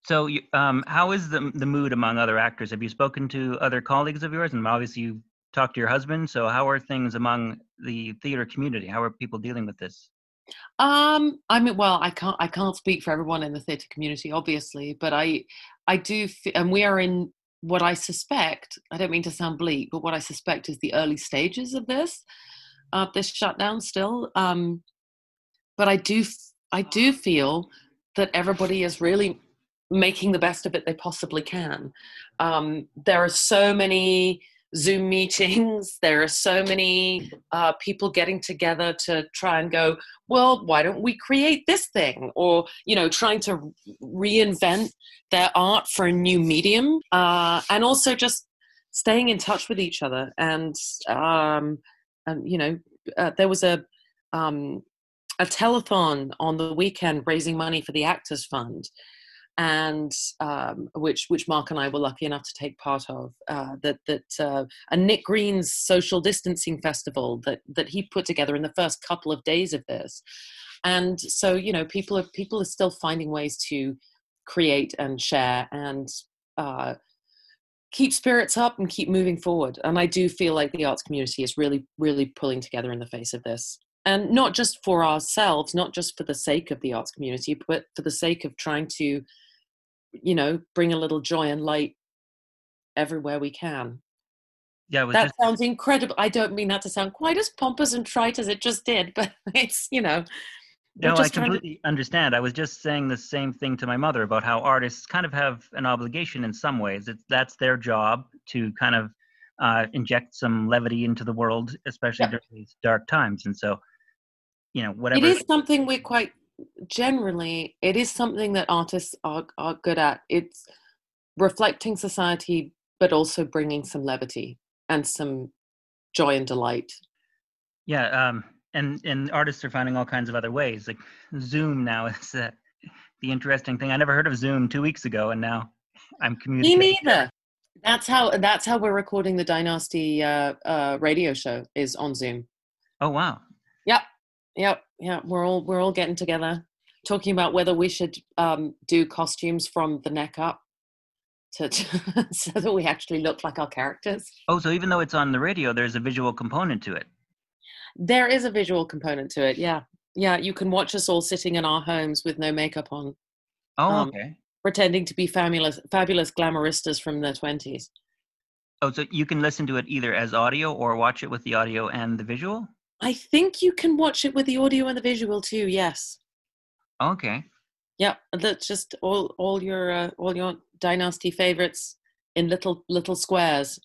So, um, how is the the mood among other actors? Have you spoken to other colleagues of yours? And obviously, you talked to your husband. So, how are things among the theater community? How are people dealing with this? Um, I mean, well, I can't, I can't speak for everyone in the theatre community, obviously, but I, I do, f- and we are in what I suspect. I don't mean to sound bleak, but what I suspect is the early stages of this, of this shutdown still. Um, but I do, I do feel that everybody is really making the best of it they possibly can. Um, there are so many Zoom meetings. There are so many uh, people getting together to try and go, well, why don't we create this thing? Or, you know, trying to reinvent their art for a new medium. Uh, and also just staying in touch with each other. And, um, and you know, uh, there was a, um, a telethon on the weekend raising money for the Actors Fund and um, which which Mark and I were lucky enough to take part of. Uh, that that uh, Nick Green's social distancing festival that that he put together in the first couple of days of this, and so you know people are people are still finding ways to create and share and. Uh, keep spirits up and keep moving forward and i do feel like the arts community is really really pulling together in the face of this and not just for ourselves not just for the sake of the arts community but for the sake of trying to you know bring a little joy and light everywhere we can yeah that just... sounds incredible i don't mean that to sound quite as pompous and trite as it just did but it's you know no i completely to... understand i was just saying the same thing to my mother about how artists kind of have an obligation in some ways it's that's their job to kind of uh, inject some levity into the world especially yep. during these dark times and so you know whatever it is something we're quite generally it is something that artists are, are good at. It's reflecting society but also bringing some levity and some joy and delight. Yeah um and and artists are finding all kinds of other ways. Like zoom now is uh, the interesting thing. I never heard of zoom two weeks ago and now i'm communicating. me neither. That's how that's how we're recording the dynasty uh, uh, radio show is on zoom. Oh wow Yep, yeah, we're all we're all getting together, talking about whether we should um, do costumes from the neck up, to, to so that we actually look like our characters. Oh, so even though it's on the radio, there's a visual component to it. There is a visual component to it. Yeah. Yeah. You can watch us all sitting in our homes with no makeup on, Oh, Um, okay. pretending to be fabulous, fabulous glamouristas from the 20s. Oh, so you can listen to it either as audio or watch it with the audio and the visual? I think you can watch it with the audio and the visual too. Yes. Okay. Yeah. That's just all, all your, uh, all your dynasty favorites in little, little squares.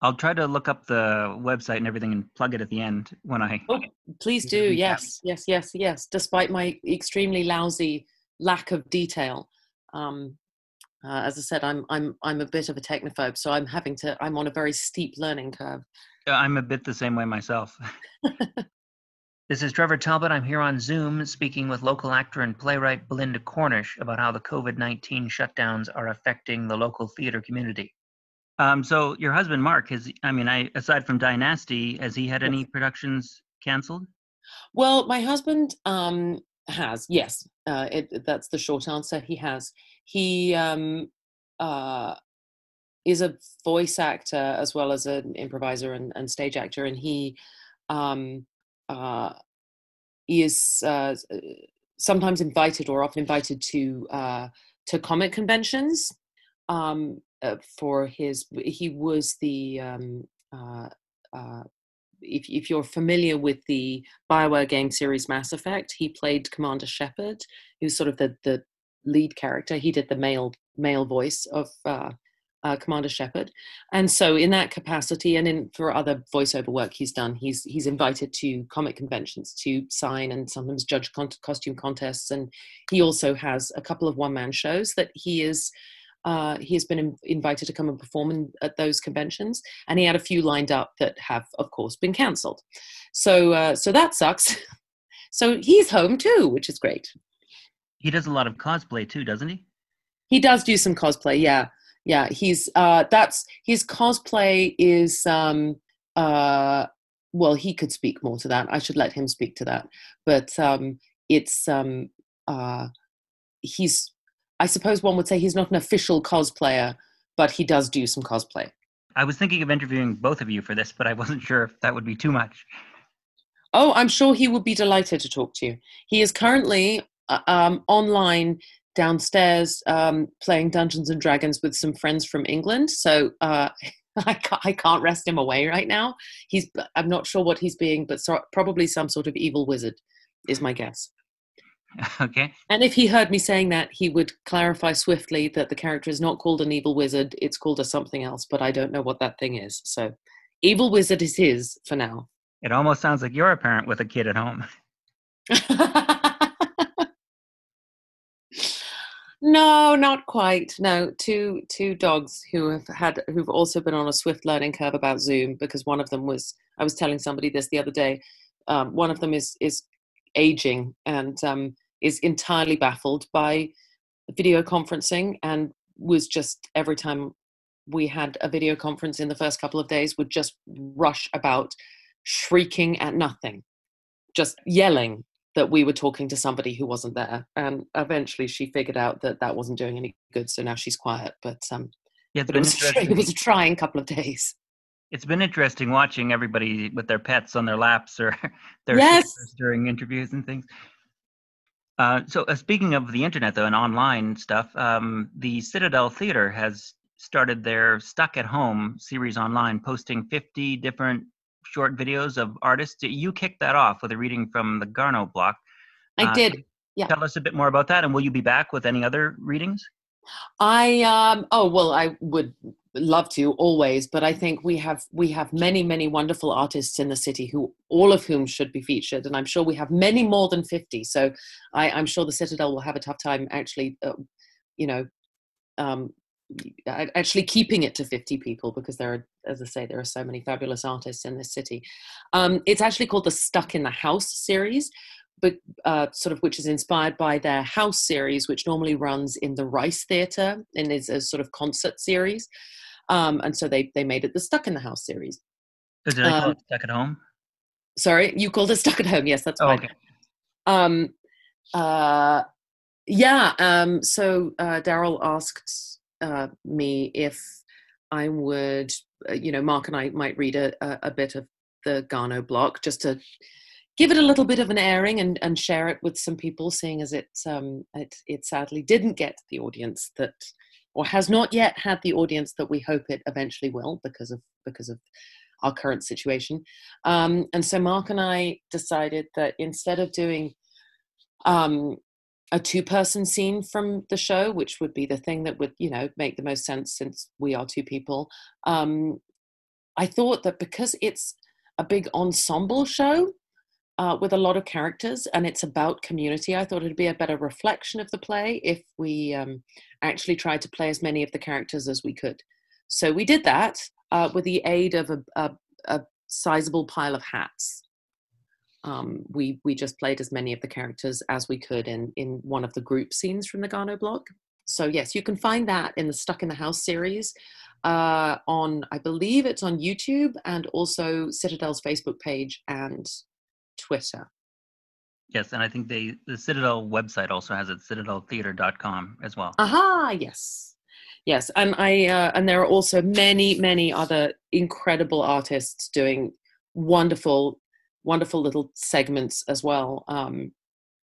I'll try to look up the website and everything and plug it at the end when I. Oh, please do. Yes, yes, yes, yes. Despite my extremely lousy lack of detail, um, uh, as I said, I'm I'm I'm a bit of a technophobe, so I'm having to. I'm on a very steep learning curve. I'm a bit the same way myself. this is Trevor Talbot. I'm here on Zoom speaking with local actor and playwright Belinda Cornish about how the COVID 19 shutdowns are affecting the local theater community. Um, so, your husband, Mark, has, I mean, I, aside from Dynasty, has he had any productions canceled? Well, my husband um, has. Yes, uh, it, that's the short answer. He has. He um, uh, is a voice actor as well as an improviser and, and stage actor, and he um, uh, is uh, sometimes invited or often invited to uh, to comic conventions um, uh, for his. He was the um, uh, uh, if if you're familiar with the Bioware game series Mass Effect, he played Commander Shepard, who's sort of the the lead character. He did the male male voice of uh, uh, Commander Shepard, and so in that capacity, and in for other voiceover work he's done, he's he's invited to comic conventions to sign and sometimes judge con- costume contests, and he also has a couple of one man shows that he is. Uh, he has been in- invited to come and perform in, at those conventions, and he had a few lined up that have, of course, been cancelled. So, uh, so that sucks. so he's home too, which is great. He does a lot of cosplay too, doesn't he? He does do some cosplay, yeah, yeah. He's uh, that's his cosplay is um, uh, well, he could speak more to that. I should let him speak to that, but um, it's um, uh, he's. I suppose one would say he's not an official cosplayer, but he does do some cosplay. I was thinking of interviewing both of you for this, but I wasn't sure if that would be too much. Oh, I'm sure he would be delighted to talk to you. He is currently uh, um, online downstairs um, playing Dungeons and Dragons with some friends from England. So uh, I, can't, I can't wrest him away right now. He's I'm not sure what he's being, but so, probably some sort of evil wizard is my guess. okay. And if he heard me saying that, he would clarify swiftly that the character is not called an evil wizard; it's called a something else. But I don't know what that thing is. So, evil wizard is his for now. It almost sounds like you're a parent with a kid at home. no, not quite. No, two two dogs who have had who've also been on a swift learning curve about Zoom because one of them was I was telling somebody this the other day. Um, one of them is is aging and um, is entirely baffled by video conferencing and was just every time we had a video conference in the first couple of days would just rush about shrieking at nothing just yelling that we were talking to somebody who wasn't there and eventually she figured out that that wasn't doing any good so now she's quiet but um Yeah, but it was, it was a trying couple of days It's been interesting watching everybody with their pets on their laps or their Yes. during interviews and things. Uh, so, uh, speaking of the internet though and online stuff, um, the Citadel Theater has started their Stuck at Home series online, posting 50 different short videos of artists. You kicked that off with a reading from the Garneau block. i Uh, did yeah. Tell us a bit more about that, and will you be back with any other readings? I um oh well I would love to always but I think we have we have many many wonderful artists in the city who all of whom should be featured and I'm sure we have many more than 50 so I, I'm sure the Citadel will have a tough time actually uh, you know um actually keeping it to 50 people because there are as I say there are so many fabulous artists in this city um it's actually called the Stuck in the House series but uh, sort of which is inspired by their house series, which normally runs in the Rice Theatre and is a sort of concert series. Um, and so they they made it the Stuck in the House series. Or Did I call Uh, it Stuck at Home? Sorry, you called it Stuck at Home. Yes, that's Oh, fine. okay. Um, uh, yeah. Um, so uh, Daryl asked uh, me if I would, uh, you know, Mark and I might read a, a, bit of the Garneau block just to give it a little bit of an airing and, and share it with some people, seeing as it, um, it it sadly didn't get the audience that or has not yet had the audience that we hope it eventually will because of because of our current situation. Um, and so Mark and I decided that instead of doing um, a two person scene from the show, which would be the thing that would, you know, make the most sense since we are two people, um, I thought that because it's a big ensemble show, uh, with a lot of characters and it's about community. I thought it'd be a better reflection of the play if we um, actually tried to play as many of the characters as we could. So we did that uh, with the aid of a, a, a sizable pile of hats. Um, we we just played as many of the characters as we could in in one of the group scenes from the Garneau block. So yes, you can find that in the Stuck in the House series uh, on I believe it's on YouTube and also Citadel's Facebook page and Twitter. Yes, and I think they the Citadel website also has it citadeltheater.com as well. Aha, yes. Yes, and I uh, and there are also many many other incredible artists doing wonderful wonderful little segments as well um,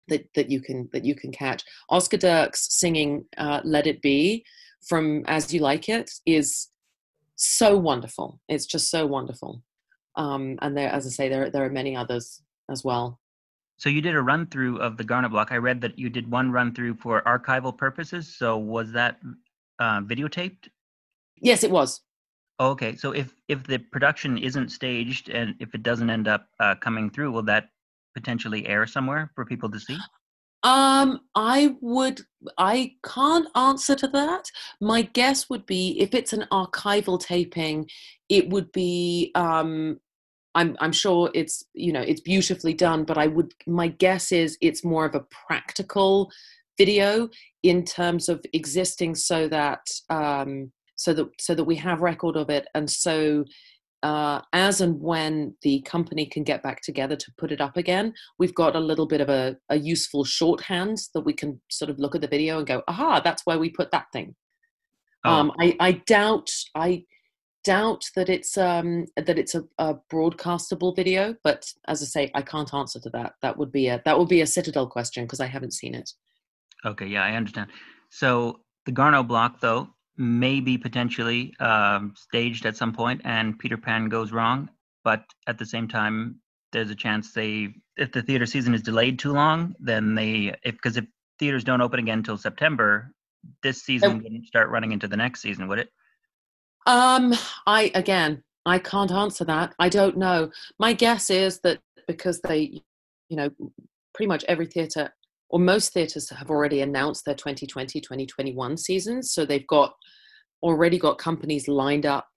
that that you can that you can catch. Oscar Dirks singing uh, "Let It Be" from "As You Like It" is so wonderful. It's just so wonderful. Um, and there, as I say, there there are many others as well. So you did a run through of the Garneau block. I read that you did one run through for archival purposes. So was that uh, videotaped? Yes, it was. Okay, so if if the production isn't staged and if it doesn't end up uh, coming through, will that potentially air somewhere for people to see? Um, I would. I can't answer to that. My guess would be if it's an archival taping, it would be um, I'm I'm sure it's you know it's beautifully done, but I would my guess is it's more of a practical video in terms of existing so that um, so that so that we have record of it, and so uh, as and when the company can get back together to put it up again, we've got a little bit of a, a useful shorthand that we can sort of look at the video and go, aha, that's where we put that thing. Oh. Um, I, I doubt I doubt that it's um, that it's a, a, broadcastable video, but as I say, I can't answer to that. That would be a that would be a Citadel question because I haven't seen it. Okay, yeah, I understand. So the Garneau block, though, may be potentially um, staged at some point, and Peter Pan goes wrong. But at the same time, there's a chance they, if the theater season is delayed too long, then they, if because if theaters don't open again until September, this season oh. wouldn't start running into the next season, would it? Um, I again, I can't answer that. I don't know. My guess is that because they, you know, pretty much every theatre or most theatres have already announced their 2020 2021 seasons, so they've got already got companies lined up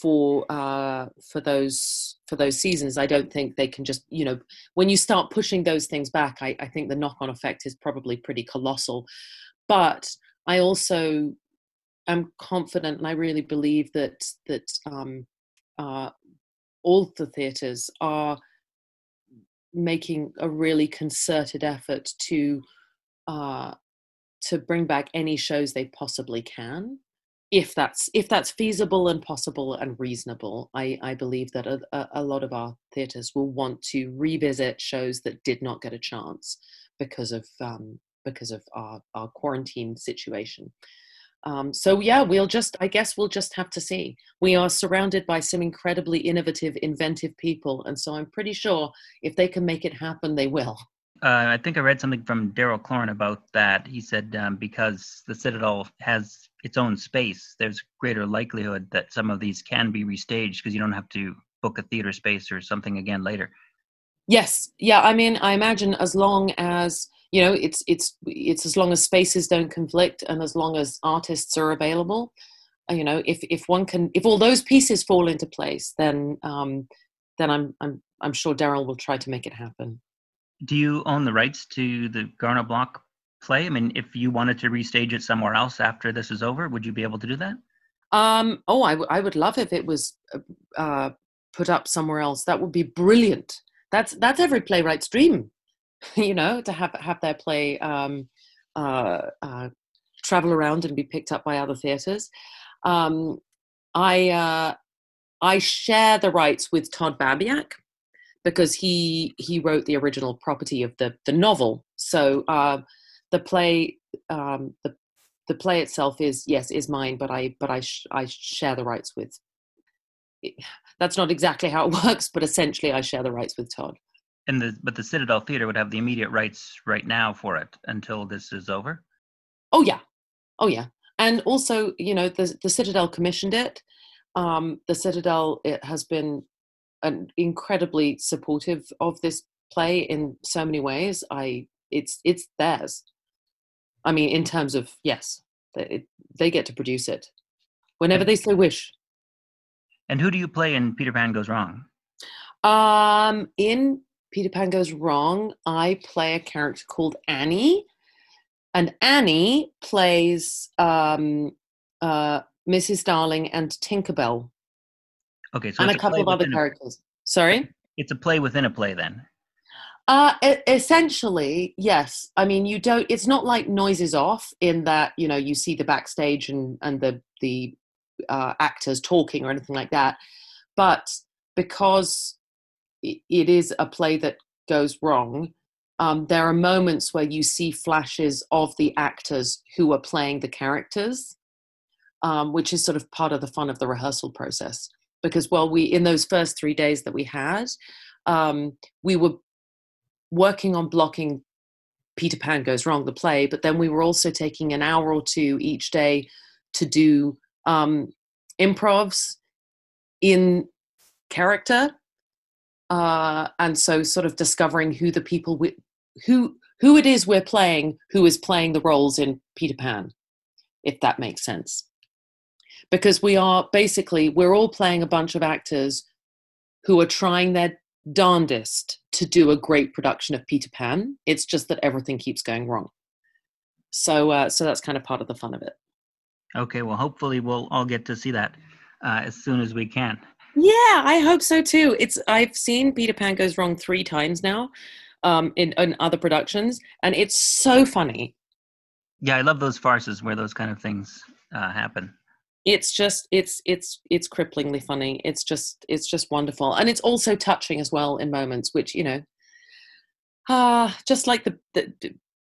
for uh, for those for those seasons. I don't think they can just you know when you start pushing those things back. I, I think the knock on effect is probably pretty colossal. But I also am confident and I really believe that that um, uh, all the theatres are making a really concerted effort to uh, to bring back any shows they possibly can. If that's if that's feasible and possible and reasonable i i believe that a, a lot of our theaters will want to revisit shows that did not get a chance because of um, because of our, our quarantine situation um, so yeah, we'll just, I guess we'll just have to see. We are surrounded by some incredibly innovative, inventive people. And so I'm pretty sure if they can make it happen, they will. Uh, I think I read something from Daryl Cloran about that. He said um, because the Citadel has its own space, there's greater likelihood that some of these can be restaged because you don't have to book a theater space or something again later. Yes. Yeah. I mean, I imagine as long as you know it's it's it's as long as spaces don't conflict and as long as artists are available uh, you know if if one can if all those pieces fall into place then um then i'm i'm i'm sure daryl will try to make it happen. Do you own the rights to the garneau block play? I mean if you wanted to restage it somewhere else after this is over would you be able to do that? Um oh I, w- I would love if it was uh, uh put up somewhere else. That would be brilliant. That's that's every playwright's dream you know, to have have their play um, uh, uh, travel around and be picked up by other theatres. Um, I uh, I share the rights with Todd Babiak because he he wrote the original property of the the novel. So uh, the play um, the the play itself is yes is mine, but I but I sh- I share the rights with. That's not exactly how it works, but essentially I share the rights with Todd. And the but the Citadel Theater would have the immediate rights right now for it until this is over. Oh yeah, oh yeah, and also you know the the Citadel commissioned it. Um, the Citadel it has been an incredibly supportive of this play in so many ways. I it's it's theirs. I mean, in terms of yes, they, they get to produce it whenever they so wish. And who do you play in Peter Pan Goes Wrong? Um, in Peter Pan Goes Wrong, I play a character called Annie, and Annie plays um, uh, Mrs. Darling and Tinkerbell. Okay, so and it's a couple of other characters. Sorry. It's a play within a play, then. Uh, essentially, yes. I mean, you don't. It's not like noises off in that you know you see the backstage and and the the uh, actors talking or anything like that, but because it is a play that goes wrong, um, there are moments where you see flashes of the actors who are playing the characters, um, which is sort of part of the fun of the rehearsal process. Because well, we in those first three days that we had, um, we were working on blocking Peter Pan Goes Wrong, the play, but then we were also taking an hour or two each day to do um, improvs in character. Uh, and so sort of discovering who the people we, who who it is we're playing who is playing the roles in Peter Pan, if that makes sense. Because we are basically we're all playing a bunch of actors who are trying their darndest to do a great production of Peter Pan. It's just that everything keeps going wrong. So, uh, so that's kind of part of the fun of it. Okay, well, hopefully we'll all get to see that uh, as soon as we can. Yeah, I hope so too. It's I've seen Peter Pan Goes Wrong three times now, um, in, in other productions, and it's so funny. Yeah, I love those farces where those kind of things uh, happen. It's just it's it's it's cripplingly funny. It's just it's just wonderful, and it's also touching as well in moments, which you know, ah, just like the the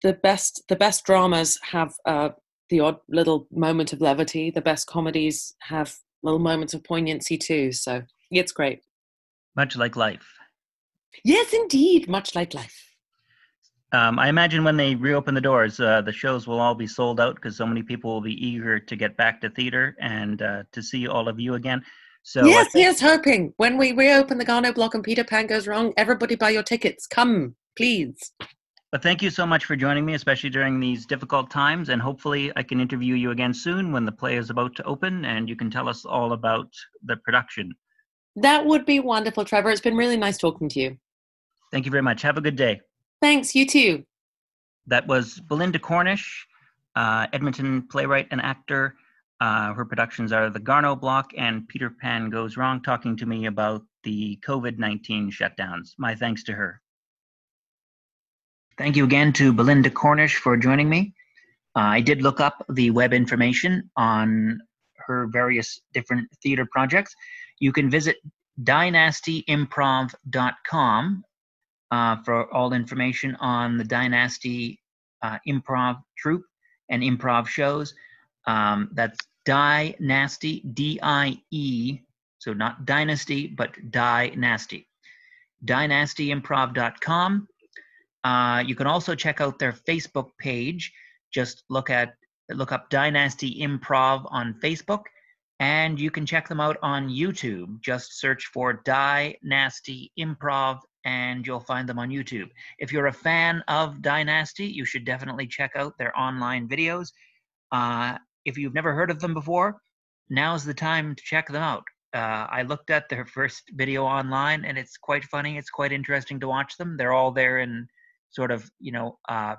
the best the best dramas have uh, the odd little moment of levity. The best comedies have little moments of poignancy too. So it's great. Much like life. Yes, indeed, much like life. Um, I imagine when they reopen the doors, uh, the shows will all be sold out because so many people will be eager to get back to theater and uh, to see all of you again. So yes, think- yes, hoping when we reopen the Garneau block and Peter Pan goes wrong, everybody buy your tickets. Come, please. But thank you so much for joining me, especially during these difficult times. And hopefully, I can interview you again soon when the play is about to open and you can tell us all about the production. That would be wonderful, Trevor. It's been really nice talking to you. Thank you very much. Have a good day. Thanks, you too. That was Belinda Cornish, uh, Edmonton playwright and actor. Uh, her productions are The Garneau Block and Peter Pan Goes Wrong, talking to me about the COVID 19 shutdowns. My thanks to her. Thank you again to Belinda Cornish for joining me. Uh, I did look up the web information on her various different theater projects. You can visit dienastyimprov.com uh, for all information on the Die Nasty uh, Improv Troupe and improv shows. Um, that's Die Nasty, D I E, so not Dynasty, but Die Nasty. DieNastyImprov.com. Uh, you can also check out their Facebook page. Just look at look up Die Nasty Improv on Facebook, and you can check them out on YouTube. Just search for Die Nasty Improv, and you'll find them on YouTube. If you're a fan of Die Nasty, you should definitely check out their online videos. Uh, if you've never heard of them before, now's the time to check them out. Uh, I looked at their first video online, and it's quite funny. It's quite interesting to watch them. They're all there in sort of, you know, uh,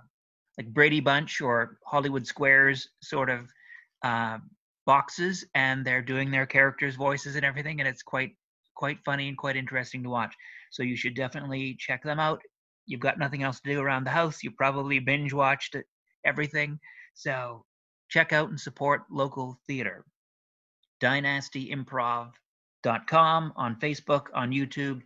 like Brady Bunch or Hollywood Squares sort of uh, boxes, and they're doing their characters' voices and everything, and it's quite quite funny and quite interesting to watch. So you should definitely check them out. You've got nothing else to do around the house. You probably binge watched everything. So check out and support local theater. DieNastyImprov.com on Facebook, on YouTube.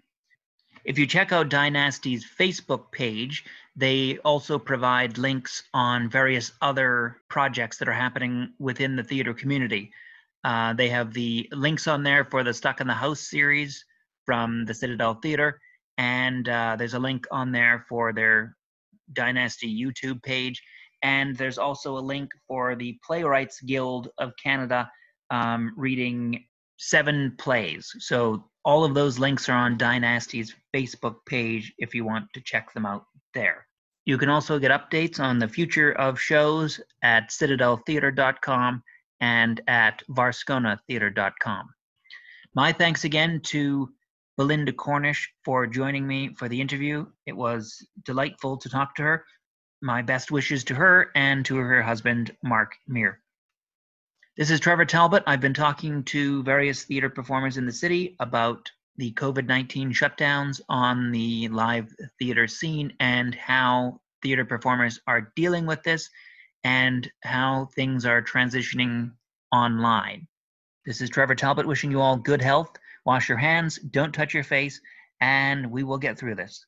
If you check out Die Nasty's Facebook page, they also provide links on various other projects that are happening within the theater community. Uh, they have the links on there for the Stuck in the House series from the Citadel Theater, and uh, there's a link on there for their Die Nasty YouTube page. And there's also a link for the Playwrights Guild of Canada um, reading seven plays. So all of those links are on Die Nasty's Facebook page if you want to check them out there. You can also get updates on the future of shows at citadeltheater.com and at varsconatheater.com. My thanks again to Belinda Cornish for joining me for the interview. It was delightful to talk to her. My best wishes to her and to her husband, Mark Meer. This is Trevor Talbot. I've been talking to various theater performers in the city about the COVID 19 shutdowns on the live theater scene and how theater performers are dealing with this and how things are transitioning online. This is Trevor Talbot wishing you all good health. Wash your hands, don't touch your face, and we will get through this.